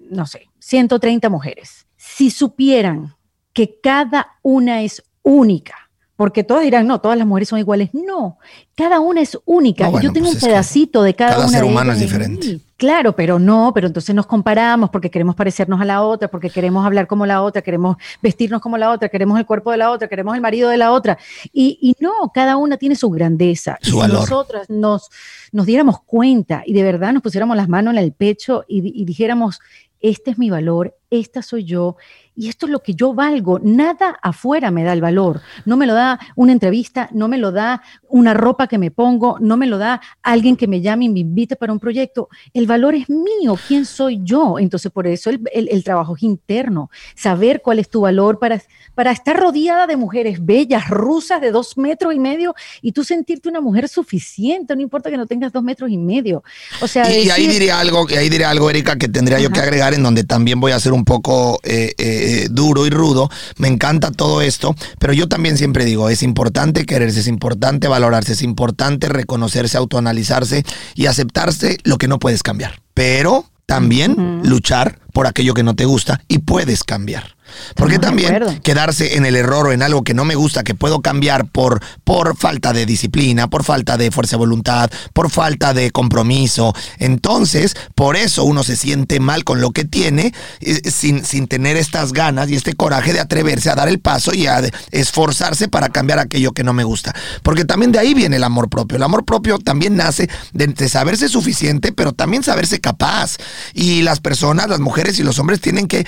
no sé, 130 mujeres. Si supieran que cada una es única, porque todas dirán, no, todas las mujeres son iguales. No, cada una es única. No, y bueno, yo tengo pues un pedacito de cada, cada una ser de humano ellas es en diferente. Claro, pero no, pero entonces nos comparamos porque queremos parecernos a la otra, porque queremos hablar como la otra, queremos vestirnos como la otra, queremos el cuerpo de la otra, queremos el marido de la otra. Y, y no, cada una tiene su grandeza. Su y si valor. nosotras nos, nos diéramos cuenta y de verdad nos pusiéramos las manos en el pecho y, y dijéramos, este es mi valor, esta soy yo, y esto es lo que yo valgo. Nada afuera me da el valor. No me lo da una entrevista, no me lo da una ropa que me pongo, no me lo da alguien que me llame y me invite para un proyecto. El valor es mío, quién soy yo. Entonces, por eso el, el- el trabajo es interno. Saber cuál es tu valor para, para estar rodeada de mujeres bellas, rusas de dos metros y medio y tú sentirte una mujer suficiente, no importa que no tengas dos metros y medio. O sea, Y, y ahí diré algo, y ahí diré algo, Erika, que tendría yo que agregar, en donde también voy a ser un poco eh, eh, duro y rudo. Me encanta todo esto, pero yo también siempre digo, es importante quererse, es importante valorarse, es importante reconocerse, autoanalizarse y aceptarse lo que no puedes cambiar. Pero también luchar por aquello que no te gusta y puedes cambiar. Porque también quedarse en el error o en algo que no me gusta, que puedo cambiar por, por falta de disciplina, por falta de fuerza de voluntad, por falta de compromiso. Entonces, por eso uno se siente mal con lo que tiene, eh, sin, sin tener estas ganas y este coraje de atreverse a dar el paso y a esforzarse para cambiar aquello que no me gusta. Porque también de ahí viene el amor propio. El amor propio también nace de, de saberse suficiente, pero también saberse capaz. Y las personas, las mujeres y los hombres tienen que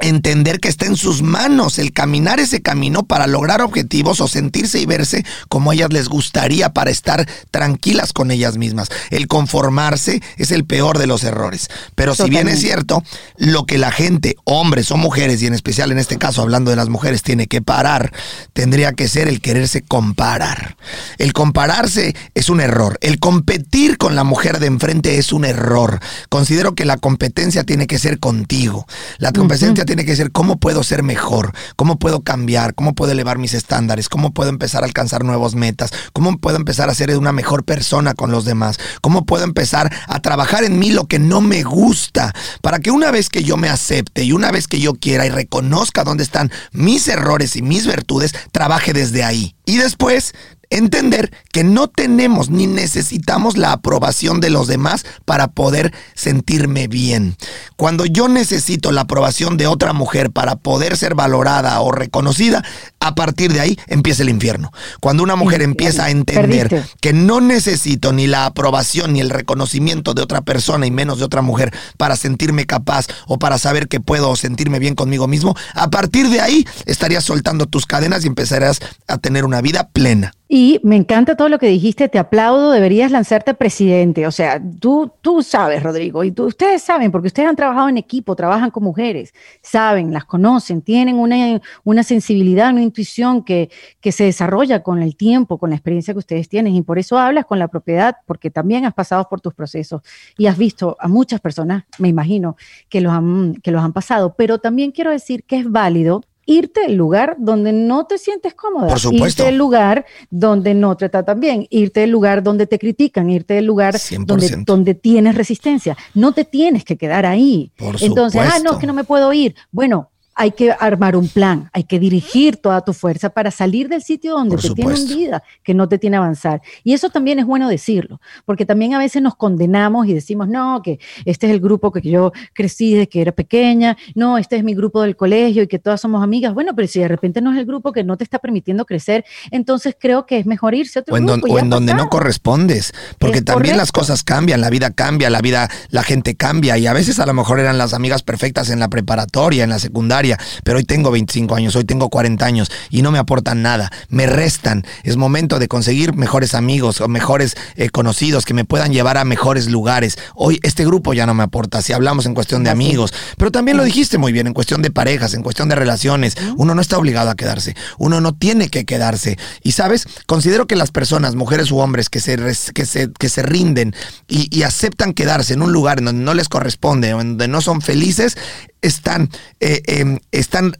entender que está en sus manos el caminar ese camino para lograr objetivos o sentirse y verse como a ellas les gustaría para estar tranquilas con ellas mismas. El conformarse es el peor de los errores. Pero si bien es cierto, lo que la gente, hombres o mujeres, y en especial en este caso hablando de las mujeres, tiene que parar, tendría que ser el quererse comparar. El compararse es un error. El competir con la mujer de enfrente es un error. Considero que la competencia tiene que ser contigo. La competencia tiene que ser cómo puedo ser mejor, cómo puedo cambiar, cómo puedo elevar mis estándares, cómo puedo empezar a alcanzar nuevos metas, cómo puedo empezar a ser una mejor persona con los demás, cómo puedo empezar a trabajar en mí lo que no me gusta, para que una vez que yo me acepte y una vez que yo quiera y reconozca dónde están mis errores y mis virtudes, trabaje desde ahí. Y después entender que no tenemos ni necesitamos la aprobación de los demás para poder sentirme bien. Cuando yo necesito la aprobación de otra mujer para poder ser valorada o reconocida, a partir de ahí empieza el infierno. Cuando una mujer empieza a entender que no necesito ni la aprobación ni el reconocimiento de otra persona y menos de otra mujer para sentirme capaz o para saber que puedo sentirme bien conmigo mismo, a partir de ahí estarías soltando tus cadenas y empezarás a tener una vida plena. Y me encanta todo lo que dijiste, te aplaudo, deberías lanzarte presidente. O sea, tú, tú sabes, Rodrigo, y ustedes saben, porque ustedes han trabajado en equipo, trabajan con mujeres, saben, las conocen, tienen una, una sensibilidad, una intuición que, que se desarrolla con el tiempo, con la experiencia que ustedes tienen. Y por eso hablas con la propiedad, porque también has pasado por tus procesos y has visto a muchas personas, me imagino, que los han, que los han pasado. Pero también quiero decir que es válido irte al lugar donde no te sientes cómoda, Por supuesto. irte al lugar donde no te tratan bien, irte al lugar donde te critican, irte al lugar donde, donde, tienes resistencia. No te tienes que quedar ahí. Por Entonces, ah, no, es que no me puedo ir. Bueno, hay que armar un plan, hay que dirigir toda tu fuerza para salir del sitio donde te tiene hundida, que no te tiene avanzar. Y eso también es bueno decirlo, porque también a veces nos condenamos y decimos, no, que este es el grupo que yo crecí desde que era pequeña, no, este es mi grupo del colegio y que todas somos amigas. Bueno, pero si de repente no es el grupo que no te está permitiendo crecer, entonces creo que es mejor irse a otro o en grupo. o en donde no correspondes, porque también las cosas cambian, la vida cambia, la vida, la gente cambia y a veces a lo mejor eran las amigas perfectas en la preparatoria, en la secundaria pero hoy tengo 25 años, hoy tengo 40 años y no me aportan nada, me restan. Es momento de conseguir mejores amigos o mejores eh, conocidos que me puedan llevar a mejores lugares. Hoy este grupo ya no me aporta, si hablamos en cuestión de amigos, pero también lo dijiste muy bien, en cuestión de parejas, en cuestión de relaciones, uno no está obligado a quedarse, uno no tiene que quedarse. Y sabes, considero que las personas, mujeres u hombres, que se, que se, que se rinden y, y aceptan quedarse en un lugar en donde no les corresponde, donde no son felices, están, eh, em, están,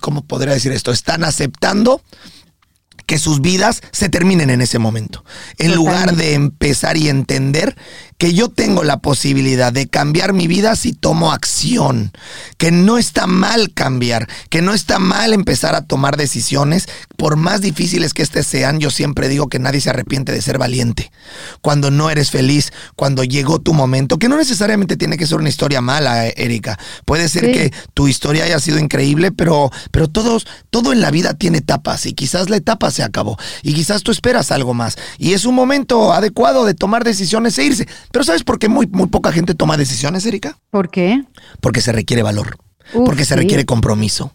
¿cómo podría decir esto? Están aceptando que sus vidas se terminen en ese momento. En lugar de empezar y entender que yo tengo la posibilidad de cambiar mi vida si tomo acción, que no está mal cambiar, que no está mal empezar a tomar decisiones, por más difíciles que éstas sean, yo siempre digo que nadie se arrepiente de ser valiente. Cuando no eres feliz, cuando llegó tu momento, que no necesariamente tiene que ser una historia mala, eh, Erika. Puede ser que tu historia haya sido increíble, pero, pero todos, todo en la vida tiene etapas y quizás la etapa se acabó y quizás tú esperas algo más y es un momento adecuado de tomar decisiones e irse. Pero ¿sabes por qué muy, muy poca gente toma decisiones, Erika? ¿Por qué? Porque se requiere valor, porque se requiere compromiso.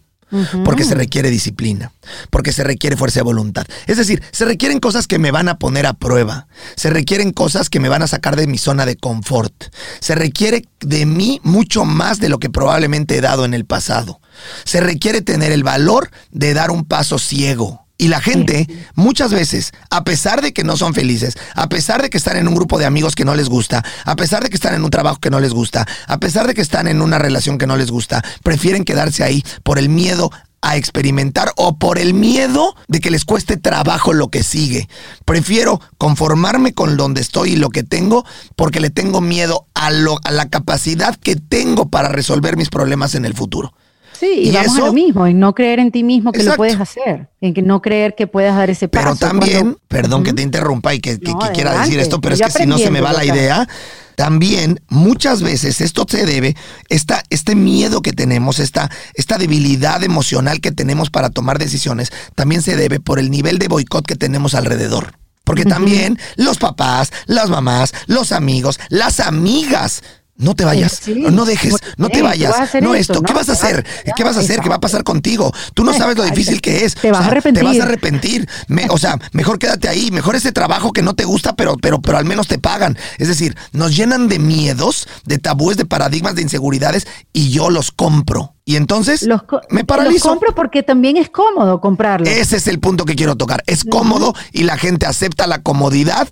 Porque se requiere disciplina, porque se requiere fuerza de voluntad. Es decir, se requieren cosas que me van a poner a prueba, se requieren cosas que me van a sacar de mi zona de confort, se requiere de mí mucho más de lo que probablemente he dado en el pasado. Se requiere tener el valor de dar un paso ciego, y la gente, muchas veces, a pesar de que no son felices, a pesar de que están en un grupo de amigos que no les gusta, a pesar de que están en un trabajo que no les gusta, a pesar de que están en una relación que no les gusta, prefieren quedarse ahí por el miedo a experimentar o por el miedo de que les cueste trabajo lo que sigue. Prefiero conformarme con donde estoy y lo que tengo porque le tengo miedo a, lo, a la capacidad que tengo para resolver mis problemas en el futuro. Sí, y, vamos a lo mismo, en no creer en ti mismo que lo puedes hacer, en que no creer que puedas dar ese paso. Pero también, perdón que te interrumpa y que, quiera decir esto, pero es que si no se me va la idea, también muchas veces esto se debe, esta, este miedo que tenemos, esta, esta debilidad emocional que tenemos para tomar decisiones, también se debe por el nivel de boicot que tenemos alrededor. Porque también los papás, las mamás, los amigos, las amigas no te vayas, no dejes, no te vayas, no esto, ¿qué vas a hacer? ¿Qué vas a hacer? ¿Qué va a pasar contigo? Tú no sabes lo difícil que es. Te vas a arrepentir. Te vas a arrepentir. o sea, mejor quédate ahí, mejor ese trabajo que no te gusta, pero, pero, pero al menos te pagan. Es decir, nos llenan de miedos, de tabúes, de paradigmas, de inseguridades y yo los compro. Y entonces me paralizo. Los compro porque también es cómodo comprarlo. Ese es el punto que quiero tocar. Es cómodo y la gente acepta la comodidad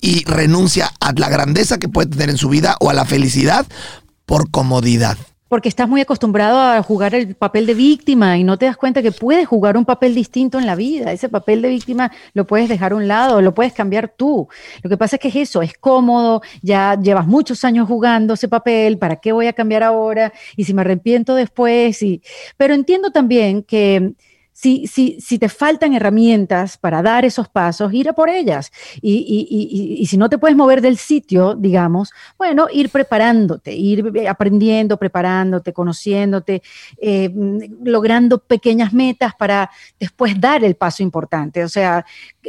y renuncia a la grandeza que puede tener en su vida o a la felicidad por comodidad. Porque estás muy acostumbrado a jugar el papel de víctima y no te das cuenta que puedes jugar un papel distinto en la vida. Ese papel de víctima lo puedes dejar a un lado, lo puedes cambiar tú. Lo que pasa es que es eso, es cómodo, ya llevas muchos años jugando ese papel, ¿para qué voy a cambiar ahora? Y si me arrepiento después. Y... Pero entiendo también que si, si, si, te faltan herramientas para dar esos pasos, ir a por ellas. Y, y, y, si no te puedes mover del sitio, digamos, bueno, ir preparándote, ir aprendiendo, preparándote, conociéndote, eh, logrando pequeñas metas para después dar el paso importante. O sea,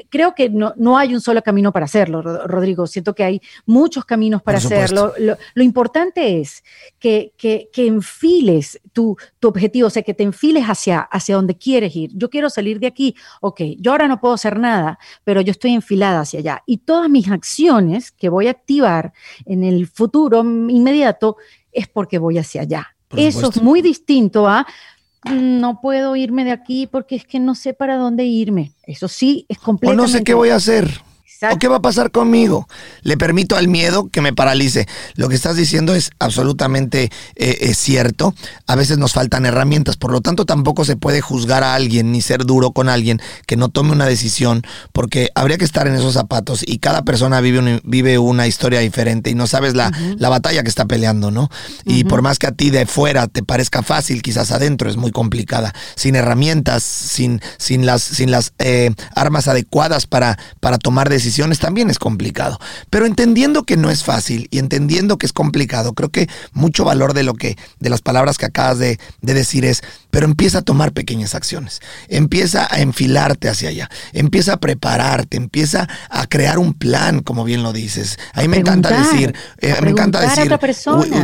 creo que no, no hay un solo camino para hacerlo, Rodrigo. Siento que hay muchos caminos para hacerlo. Lo, lo, importante es que, que, que enfiles tu, tu, objetivo, o sea, que te enfiles hacia, hacia donde quieres ir. Yo quiero salir de aquí, ok, yo ahora no puedo hacer nada, pero yo estoy enfilada hacia allá. Y todas mis acciones que voy a activar en el futuro inmediato es porque voy hacia allá. Eso es muy distinto a no puedo irme de aquí porque es que no sé para dónde irme. Eso sí, es completamente. O no sé qué voy a hacer. ¿O qué va a pasar conmigo? Le permito al miedo que me paralice. Lo que estás diciendo es absolutamente eh, cierto. A veces nos faltan herramientas, por lo tanto tampoco se puede juzgar a alguien ni ser duro con alguien que no tome una decisión, porque habría que estar en esos zapatos y cada persona vive, una, vive una historia diferente y no sabes la, la batalla que está peleando, ¿no? Y por más que a ti de fuera te parezca fácil, quizás adentro es muy complicada. Sin herramientas, sin, sin las, sin las eh, armas adecuadas para, para tomar decisiones también es complicado. Pero entendiendo que no es fácil y entendiendo que es complicado, creo que mucho valor de lo que, de las palabras que acabas de, de decir es, pero empieza a tomar pequeñas acciones, empieza a enfilarte hacia allá, empieza a prepararte, empieza a crear un plan, como bien lo dices. A mí me encanta decir, eh, me encanta decir,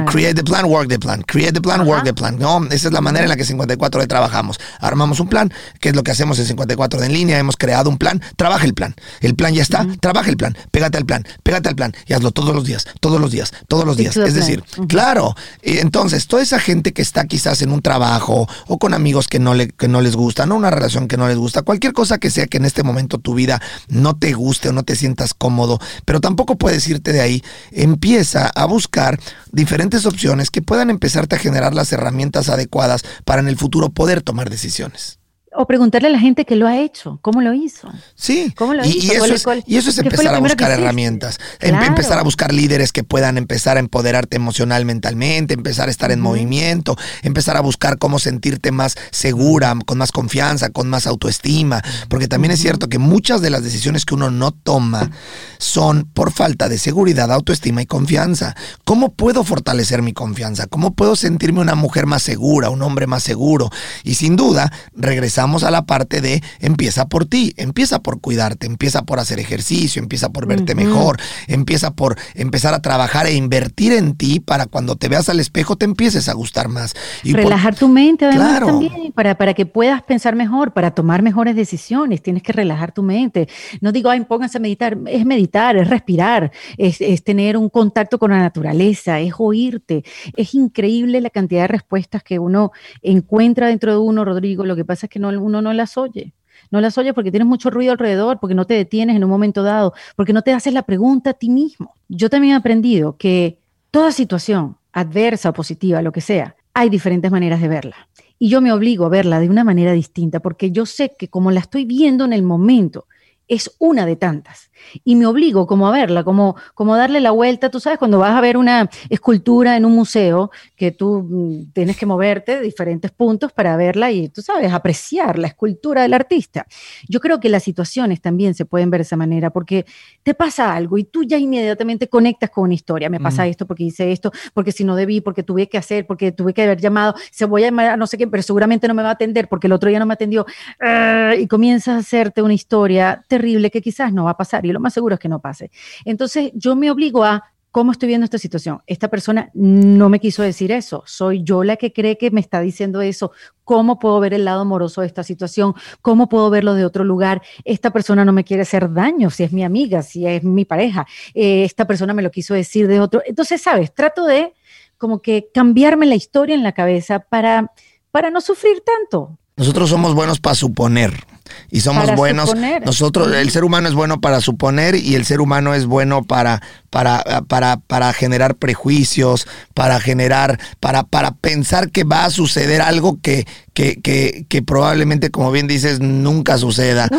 create the plan, work the plan, create the plan, work the plan. No, esa es la manera en la que 54 de trabajamos. Armamos un plan, que es lo que hacemos en 54 de en línea, hemos creado un plan, trabaja el plan. El plan ya está, trabaja el plan, pégate al plan, pégate al plan y hazlo todos los días, todos los días, todos los días. Es decir, claro, entonces toda esa gente que está quizás en un trabajo o con amigos que no, le, que no les gusta, no una relación que no les gusta, cualquier cosa que sea que en este momento tu vida no te guste o no te sientas cómodo, pero tampoco puedes irte de ahí, empieza a buscar diferentes opciones que puedan empezarte a generar las herramientas adecuadas para en el futuro poder tomar decisiones o preguntarle a la gente que lo ha hecho, cómo lo hizo. Sí, ¿Cómo lo y, hizo? eso es, y, eso es, empezar a buscar herramientas, em, empezar a buscar líderes que puedan empezar a empoderarte emocional, mentalmente, empezar a estar en movimiento, empezar a buscar cómo sentirte más segura, con más confianza, con más autoestima, porque también es cierto que muchas de las decisiones que uno no toma son por falta de seguridad, autoestima y confianza. ¿Cómo puedo fortalecer mi confianza? ¿Cómo puedo sentirme una mujer más segura, un hombre más seguro? Y sin duda, regresar a la parte de empieza por ti, empieza por cuidarte, empieza por hacer ejercicio, empieza por verte mejor, empieza por empezar a trabajar e invertir en ti para cuando te veas al espejo te empieces a gustar más. Y relajar tu mente además también, para, para que puedas pensar mejor, para tomar mejores decisiones, tienes que relajar tu mente. No digo, ay, pónganse a meditar, es meditar, es respirar, es, es tener un contacto con la naturaleza, es oírte. Es increíble la cantidad de respuestas que uno encuentra dentro de uno, Rodrigo. Lo que pasa es que no uno no las oye. No las oye porque tienes mucho ruido alrededor, porque no te detienes en un momento dado, porque no te haces la pregunta a ti mismo. Yo también he aprendido que toda situación, adversa o positiva, lo que sea, hay diferentes maneras de verla. y yo me obligo a verla de una manera distinta, porque yo sé que como la estoy viendo en el momento, es una de tantas y me obligo como a verla, como, como darle la vuelta. Tú sabes, cuando vas a ver una escultura en un museo, que tú mm, tienes que moverte de diferentes puntos para verla y, tú sabes, apreciar la escultura del artista. Yo creo que las situaciones también se pueden ver de esa manera, porque te pasa algo y tú ya inmediatamente conectas con una historia. Me pasa esto porque hice esto, porque si no debí, porque tuve que hacer, porque tuve que haber llamado, se voy a llamar a no sé qué, pero seguramente no me va a atender porque el otro día no me atendió. Ah, y comienzas a hacerte una historia terrible que quizás no va a pasar. Y lo más seguro es que no pase. Entonces yo me obligo a ¿Cómo estoy viendo esta situación? Esta persona no me quiso decir eso. Soy yo la que cree que me está diciendo eso. ¿Cómo puedo ver el lado amoroso de esta situación? ¿Cómo puedo verlo de otro lugar? Esta persona no me quiere hacer daño, si es mi amiga, si es mi pareja. Eh, esta persona me lo quiso decir de otro. Entonces, ¿sabes? Trato de como que cambiarme la historia en la cabeza para, para no sufrir tanto. Nosotros somos buenos para suponer y somos buenos. Nosotros, el ser humano es bueno para suponer y el ser humano es bueno para, para, para, para generar prejuicios, para generar, para, para pensar que va a suceder algo que, que, que, que probablemente, como bien dices, nunca suceda.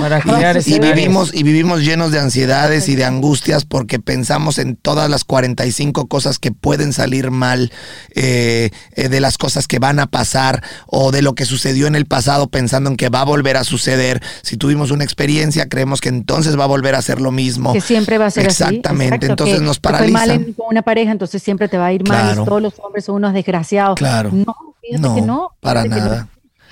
y, vivimos, y vivimos llenos de ansiedades y de angustias porque pensamos en todas las 45 cosas que pueden salir mal, eh, eh, de las cosas que van a pasar o de lo que sucedió en el pasado pensando en que va a volver a suceder. Si tuvimos una experiencia, creemos que entonces va a volver a ser lo mismo. Que siempre va a ser Exactamente. así. Exactamente. Entonces nos paraliza. mal con una pareja, entonces siempre te va a ir mal. Todos los hombres son unos desgraciados. Claro. No, no, no para nada.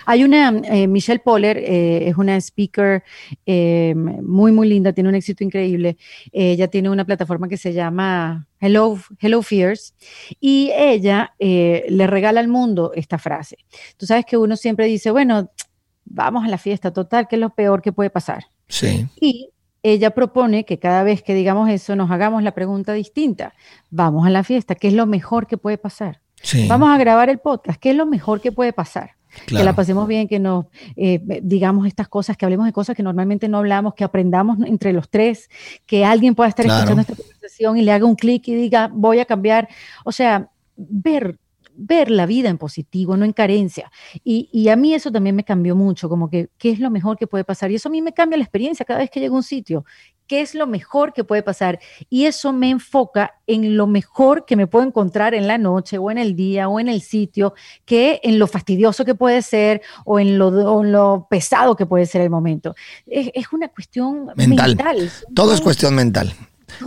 Hay una, eh, Michelle Poller, eh, es una speaker eh, muy, muy linda, tiene un éxito increíble. ella tiene una plataforma que se llama Hello, Hello Fears y ella le regala al mundo esta frase. Tú sabes que uno siempre dice, bueno, vamos a la fiesta total, que es lo peor que puede pasar. Sí. Y ella propone que cada vez que digamos eso nos hagamos la pregunta distinta. Vamos a la fiesta, ¿qué es lo mejor que puede pasar? Vamos a grabar el podcast, ¿qué es lo mejor que puede pasar? Que la pasemos bien, que nos eh, digamos estas cosas, que hablemos de cosas que normalmente no hablamos, que aprendamos entre los tres, que alguien pueda estar escuchando esta conversación y le haga un clic y diga, voy a cambiar. O sea, ver ver la vida en positivo, no en carencia. Y, a mí eso también me cambió mucho, como que qué es lo mejor que puede pasar. Y eso a mí me cambia la experiencia cada vez que llego a un sitio. ¿Qué es lo mejor que puede pasar? Y eso me enfoca en lo mejor que me puedo encontrar en la noche o en el día o en el sitio, que en lo fastidioso que puede ser o en lo, lo pesado que puede ser el momento. Es, una cuestión mental. Todo es cuestión mental.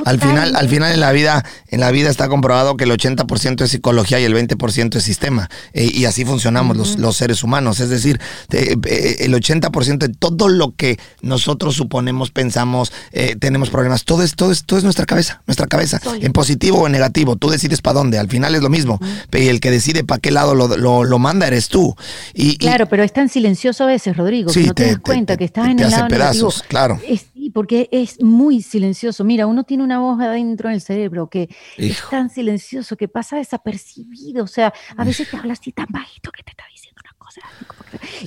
Al final, al final en la vida, en la vida está comprobado que el 80% es psicología y el 20% es sistema. Eh, y así funcionamos los, seres humanos. Es decir, eh, el 80% de todo lo que nosotros suponemos, pensamos, eh, tenemos problemas, todo es, todo es, todo es nuestra cabeza, nuestra cabeza. En positivo o en negativo. Tú decides para dónde. Al final es lo mismo. Y el que decide para qué lado lo, manda eres tú. Y, claro, pero es tan silencioso a veces, Rodrigo, que no te, das cuenta que estás en el lado pedazos, Claro. Porque es muy silencioso. Mira, uno tiene una voz adentro en el cerebro que es tan silencioso que pasa desapercibido. O sea, a veces te hablas así tan bajito que te está.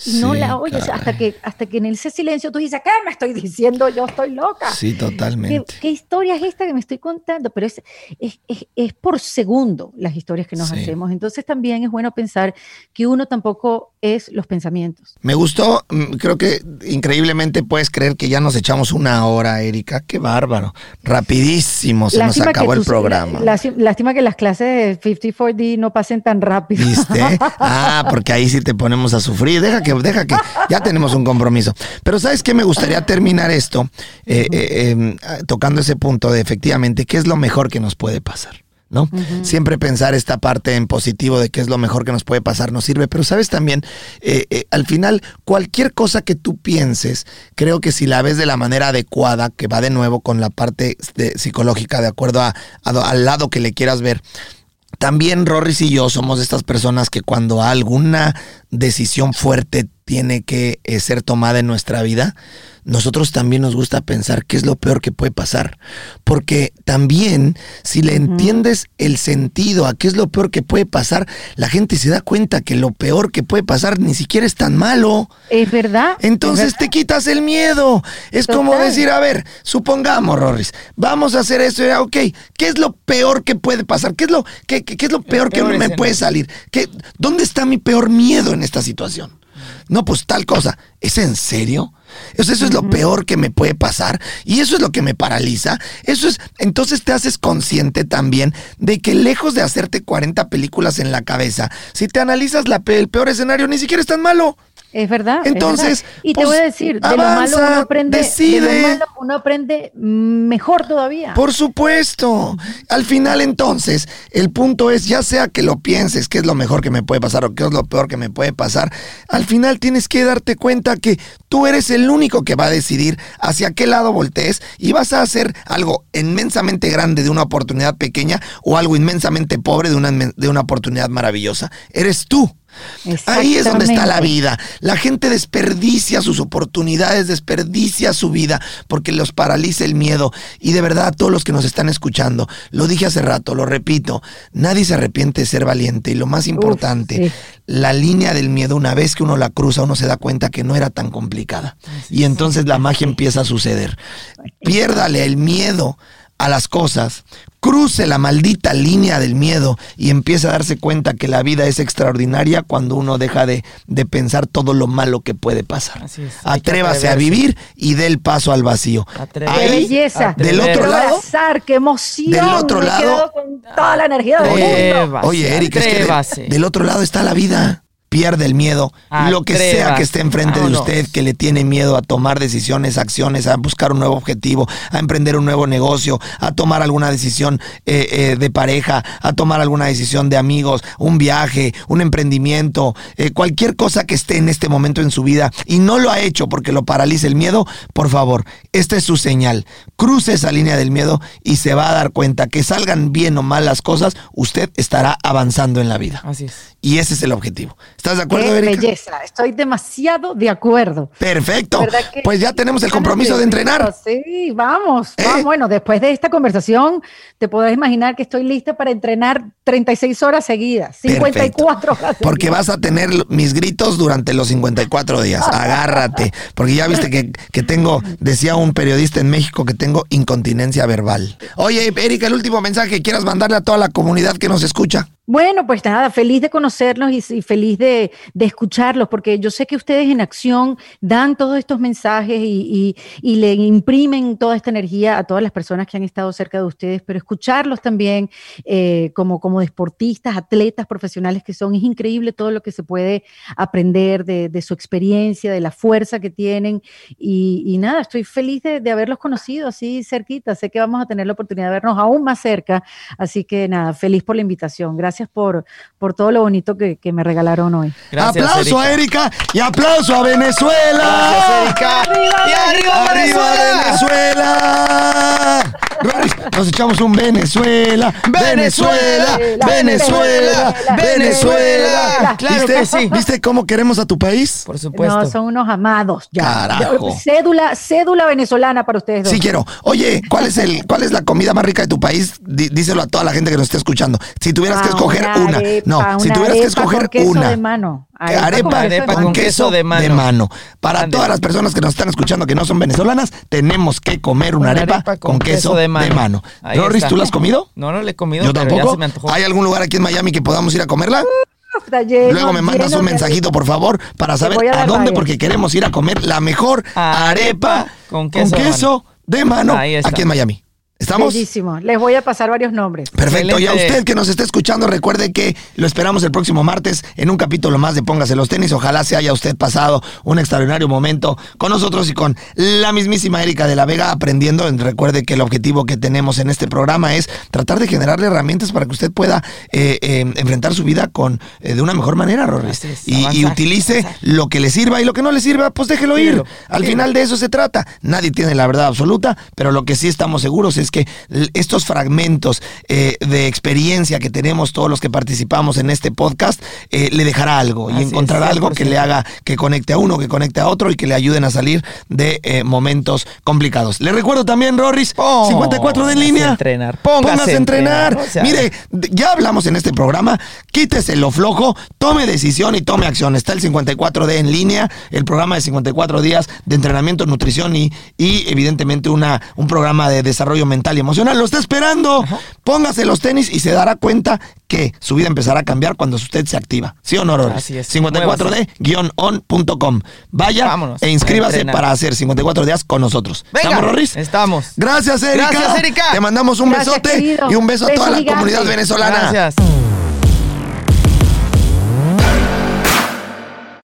Y no la oyes hasta que, hasta que en ese silencio tú dices, ¿qué me estoy diciendo? Yo estoy loca. Sí, totalmente. ¿Qué, historia es esta que me estoy contando? Pero es, es, es, por segundo las historias que nos hacemos. Entonces también es bueno pensar que uno tampoco es los pensamientos. Me gustó, mm, creo que increíblemente puedes creer que ya nos echamos una hora, Erika. Qué bárbaro. Rapidísimo se nos acabó el programa. Lástima que las clases de 54D no pasen tan rápido. ¿Viste? (laughs) Ah, porque ahí sí te ponemos a sufrir. Deja que, deja que, ya tenemos un compromiso. Pero ¿sabes qué? Me gustaría terminar esto eh, eh, em, tocando ese punto de efectivamente qué es lo mejor que nos puede pasar. ¿no? Siempre pensar esta parte en positivo de qué es lo mejor que nos puede pasar nos sirve, pero sabes también, eh, eh, al final, cualquier cosa que tú pienses, creo que si la ves de la manera adecuada, que va de nuevo con la parte psicológica, de acuerdo a, al lado que le quieras ver, también Rorris y yo somos estas personas que cuando alguna decisión fuerte tiene que eh, ser tomada en nuestra vida, nosotros también nos gusta pensar qué es lo peor que puede pasar. Porque también, si le entiendes el sentido a qué es lo peor que puede pasar, la gente se da cuenta que lo peor que puede pasar ni siquiera es tan malo. Es verdad. Entonces te quitas el miedo. Es como decir, a ver, supongamos, Rorris, vamos a hacer esto. Ok, ¿qué es lo peor que puede pasar? ¿Qué es lo, qué, qué es lo peor, que me puede salir? ¿Qué, ¿Dónde está mi peor miedo en esta situación? No, pues tal cosa. ¿Es en serio? Eso, es lo peor que me puede pasar y eso es lo que me paraliza. Eso es, entonces te haces consciente también de que lejos de hacerte 40 películas en la cabeza, si te analizas la, el peor escenario, ni siquiera es tan malo. Es verdad. Entonces, y te voy a pues, decir, de lo malo uno aprende, decide. De lo malo uno aprende mejor todavía. Por supuesto. Al final, entonces, el punto es, ya sea que lo pienses, qué es lo mejor que me puede pasar o qué es lo peor que me puede pasar, al final tienes que darte cuenta que tú eres el único que va a decidir hacia qué lado voltees y vas a hacer algo inmensamente grande de una oportunidad pequeña o algo inmensamente pobre de una, de una oportunidad maravillosa. Eres tú. Ahí es donde está la vida. La gente desperdicia sus oportunidades, desperdicia su vida porque los paraliza el miedo. Y de verdad, todos los que nos están escuchando, lo dije hace rato, lo repito, nadie se arrepiente de ser valiente. Y lo más importante, la línea del miedo, una vez que uno la cruza, uno se da cuenta que no era tan complicada. Y entonces la magia empieza a suceder. Piérdale el miedo a las cosas, cruce la maldita línea del miedo y empiece a darse cuenta que la vida es extraordinaria cuando uno deja de, pensar todo lo malo que puede pasar. Atrévase a vivir y dé el paso al vacío. ¡Qué belleza! Del otro lado. ¡Qué emoción! Del otro lado. con toda la energía del mundo. Oye, Erika, es que del otro lado está la vida pierde el miedo, lo que sea que esté enfrente de usted, que le tiene miedo a tomar decisiones, acciones, a buscar un nuevo objetivo, a emprender un nuevo negocio, a tomar alguna decisión eh, eh, de pareja, a tomar alguna decisión de amigos, un viaje, un emprendimiento, eh, cualquier cosa que esté en este momento en su vida y no lo ha hecho porque lo paraliza el miedo, por favor, esta es su señal. Cruce esa línea del miedo y se va a dar cuenta que salgan bien o mal las cosas, usted estará avanzando en la vida. Así es. Y ese es el objetivo. ¿Estás de acuerdo, Qué Erika? belleza, estoy demasiado de acuerdo. Perfecto. Pues ya tenemos el compromiso de entrenar. Sí, vamos, ¿Eh? vamos. Bueno, después de esta conversación, te podrás imaginar que estoy lista para entrenar 36 horas seguidas, 54 horas. Porque vas a tener mis gritos durante los 54 días. Agárrate. Porque ya viste que, que tengo, decía un periodista en México, que tengo incontinencia verbal. Oye, Erika, el último mensaje que quieras mandarle a toda la comunidad que nos escucha. Bueno, pues nada, feliz de conocerlos y, feliz de, escucharlos, porque yo sé que ustedes en acción dan todos estos mensajes y, le imprimen toda esta energía a todas las personas que han estado cerca de ustedes, pero escucharlos también eh, como, como deportistas, atletas profesionales que son, es increíble todo lo que se puede aprender de, su experiencia, de la fuerza que tienen. Y, nada, estoy feliz de, de haberlos conocido así cerquita, sé que vamos a tener la oportunidad de vernos aún más cerca, así que nada, feliz por la invitación. Gracias gracias por, por todo lo bonito que, me regalaron hoy. aplauso a Erika y aplauso a Venezuela. Erika. y arriba, Venezuela. Nos echamos un Venezuela, Venezuela, Venezuela, Venezuela. Claro ¿Viste? que sí. ¿Viste cómo queremos a tu país? Por supuesto. No, son unos amados. Ya. Carajo. Cédula, cédula venezolana para ustedes dos. Sí quiero. Oye, ¿cuál es el, cuál es la comida más rica de tu país? díselo a toda la gente que nos esté escuchando. Si tuvieras que escoger una, no, si tuvieras que escoger una. Arepa, con, queso, de mano. Para todas las personas que nos están escuchando que no son venezolanas, tenemos que comer una, arepa, con, queso, de mano. De ¿tú la has comido? No, no la he comido. Yo tampoco. ¿Hay algún lugar aquí en Miami que podamos ir a comerla? Luego me mandas un mensajito, por favor, para saber a, dónde, porque queremos ir a comer la mejor arepa, con queso, de mano aquí en Miami. ¿Estamos? Bellísimo. Les voy a pasar varios nombres. Perfecto. Y a usted que nos está escuchando, recuerde que lo esperamos el próximo martes en un capítulo más de Póngase los tenis. Ojalá se haya usted pasado un extraordinario momento con nosotros y con la mismísima Erika de la Vega aprendiendo. Recuerde que el objetivo que tenemos en este programa es tratar de generarle herramientas para que usted pueda eh, eh, enfrentar su vida con eh, de una mejor manera, Rorris. y, utilice lo que le sirva y lo que no le sirva, pues déjelo ir. Al final de eso se trata. Nadie tiene la verdad absoluta, pero lo que sí estamos seguros es es que estos fragmentos eh, de experiencia que tenemos todos los que participamos en este podcast eh, le dejará algo y encontrará algo que le haga que conecte a uno, que conecte a otro y que le ayuden a salir de eh, momentos complicados. Le recuerdo también, Rorris, 54 de en línea. Entrenar. Póngase, a entrenar. Mire, ya hablamos en este programa, quítese lo flojo, tome decisión y tome acción. Está el 54D en línea, el programa de 54 días de entrenamiento, nutrición y, y evidentemente una, un programa de desarrollo mental y emocional. Lo está esperando. Póngase los tenis y se dará cuenta que su vida empezará a cambiar cuando usted se activa. ¿Sí o no, Rorris? 54D-on.com. Vaya e inscríbase para hacer 54 días con nosotros. ¿Estamos, Rorris? Estamos. Gracias, Erika. Gracias, Erika. Te mandamos un besote y un beso a toda la comunidad venezolana. Gracias.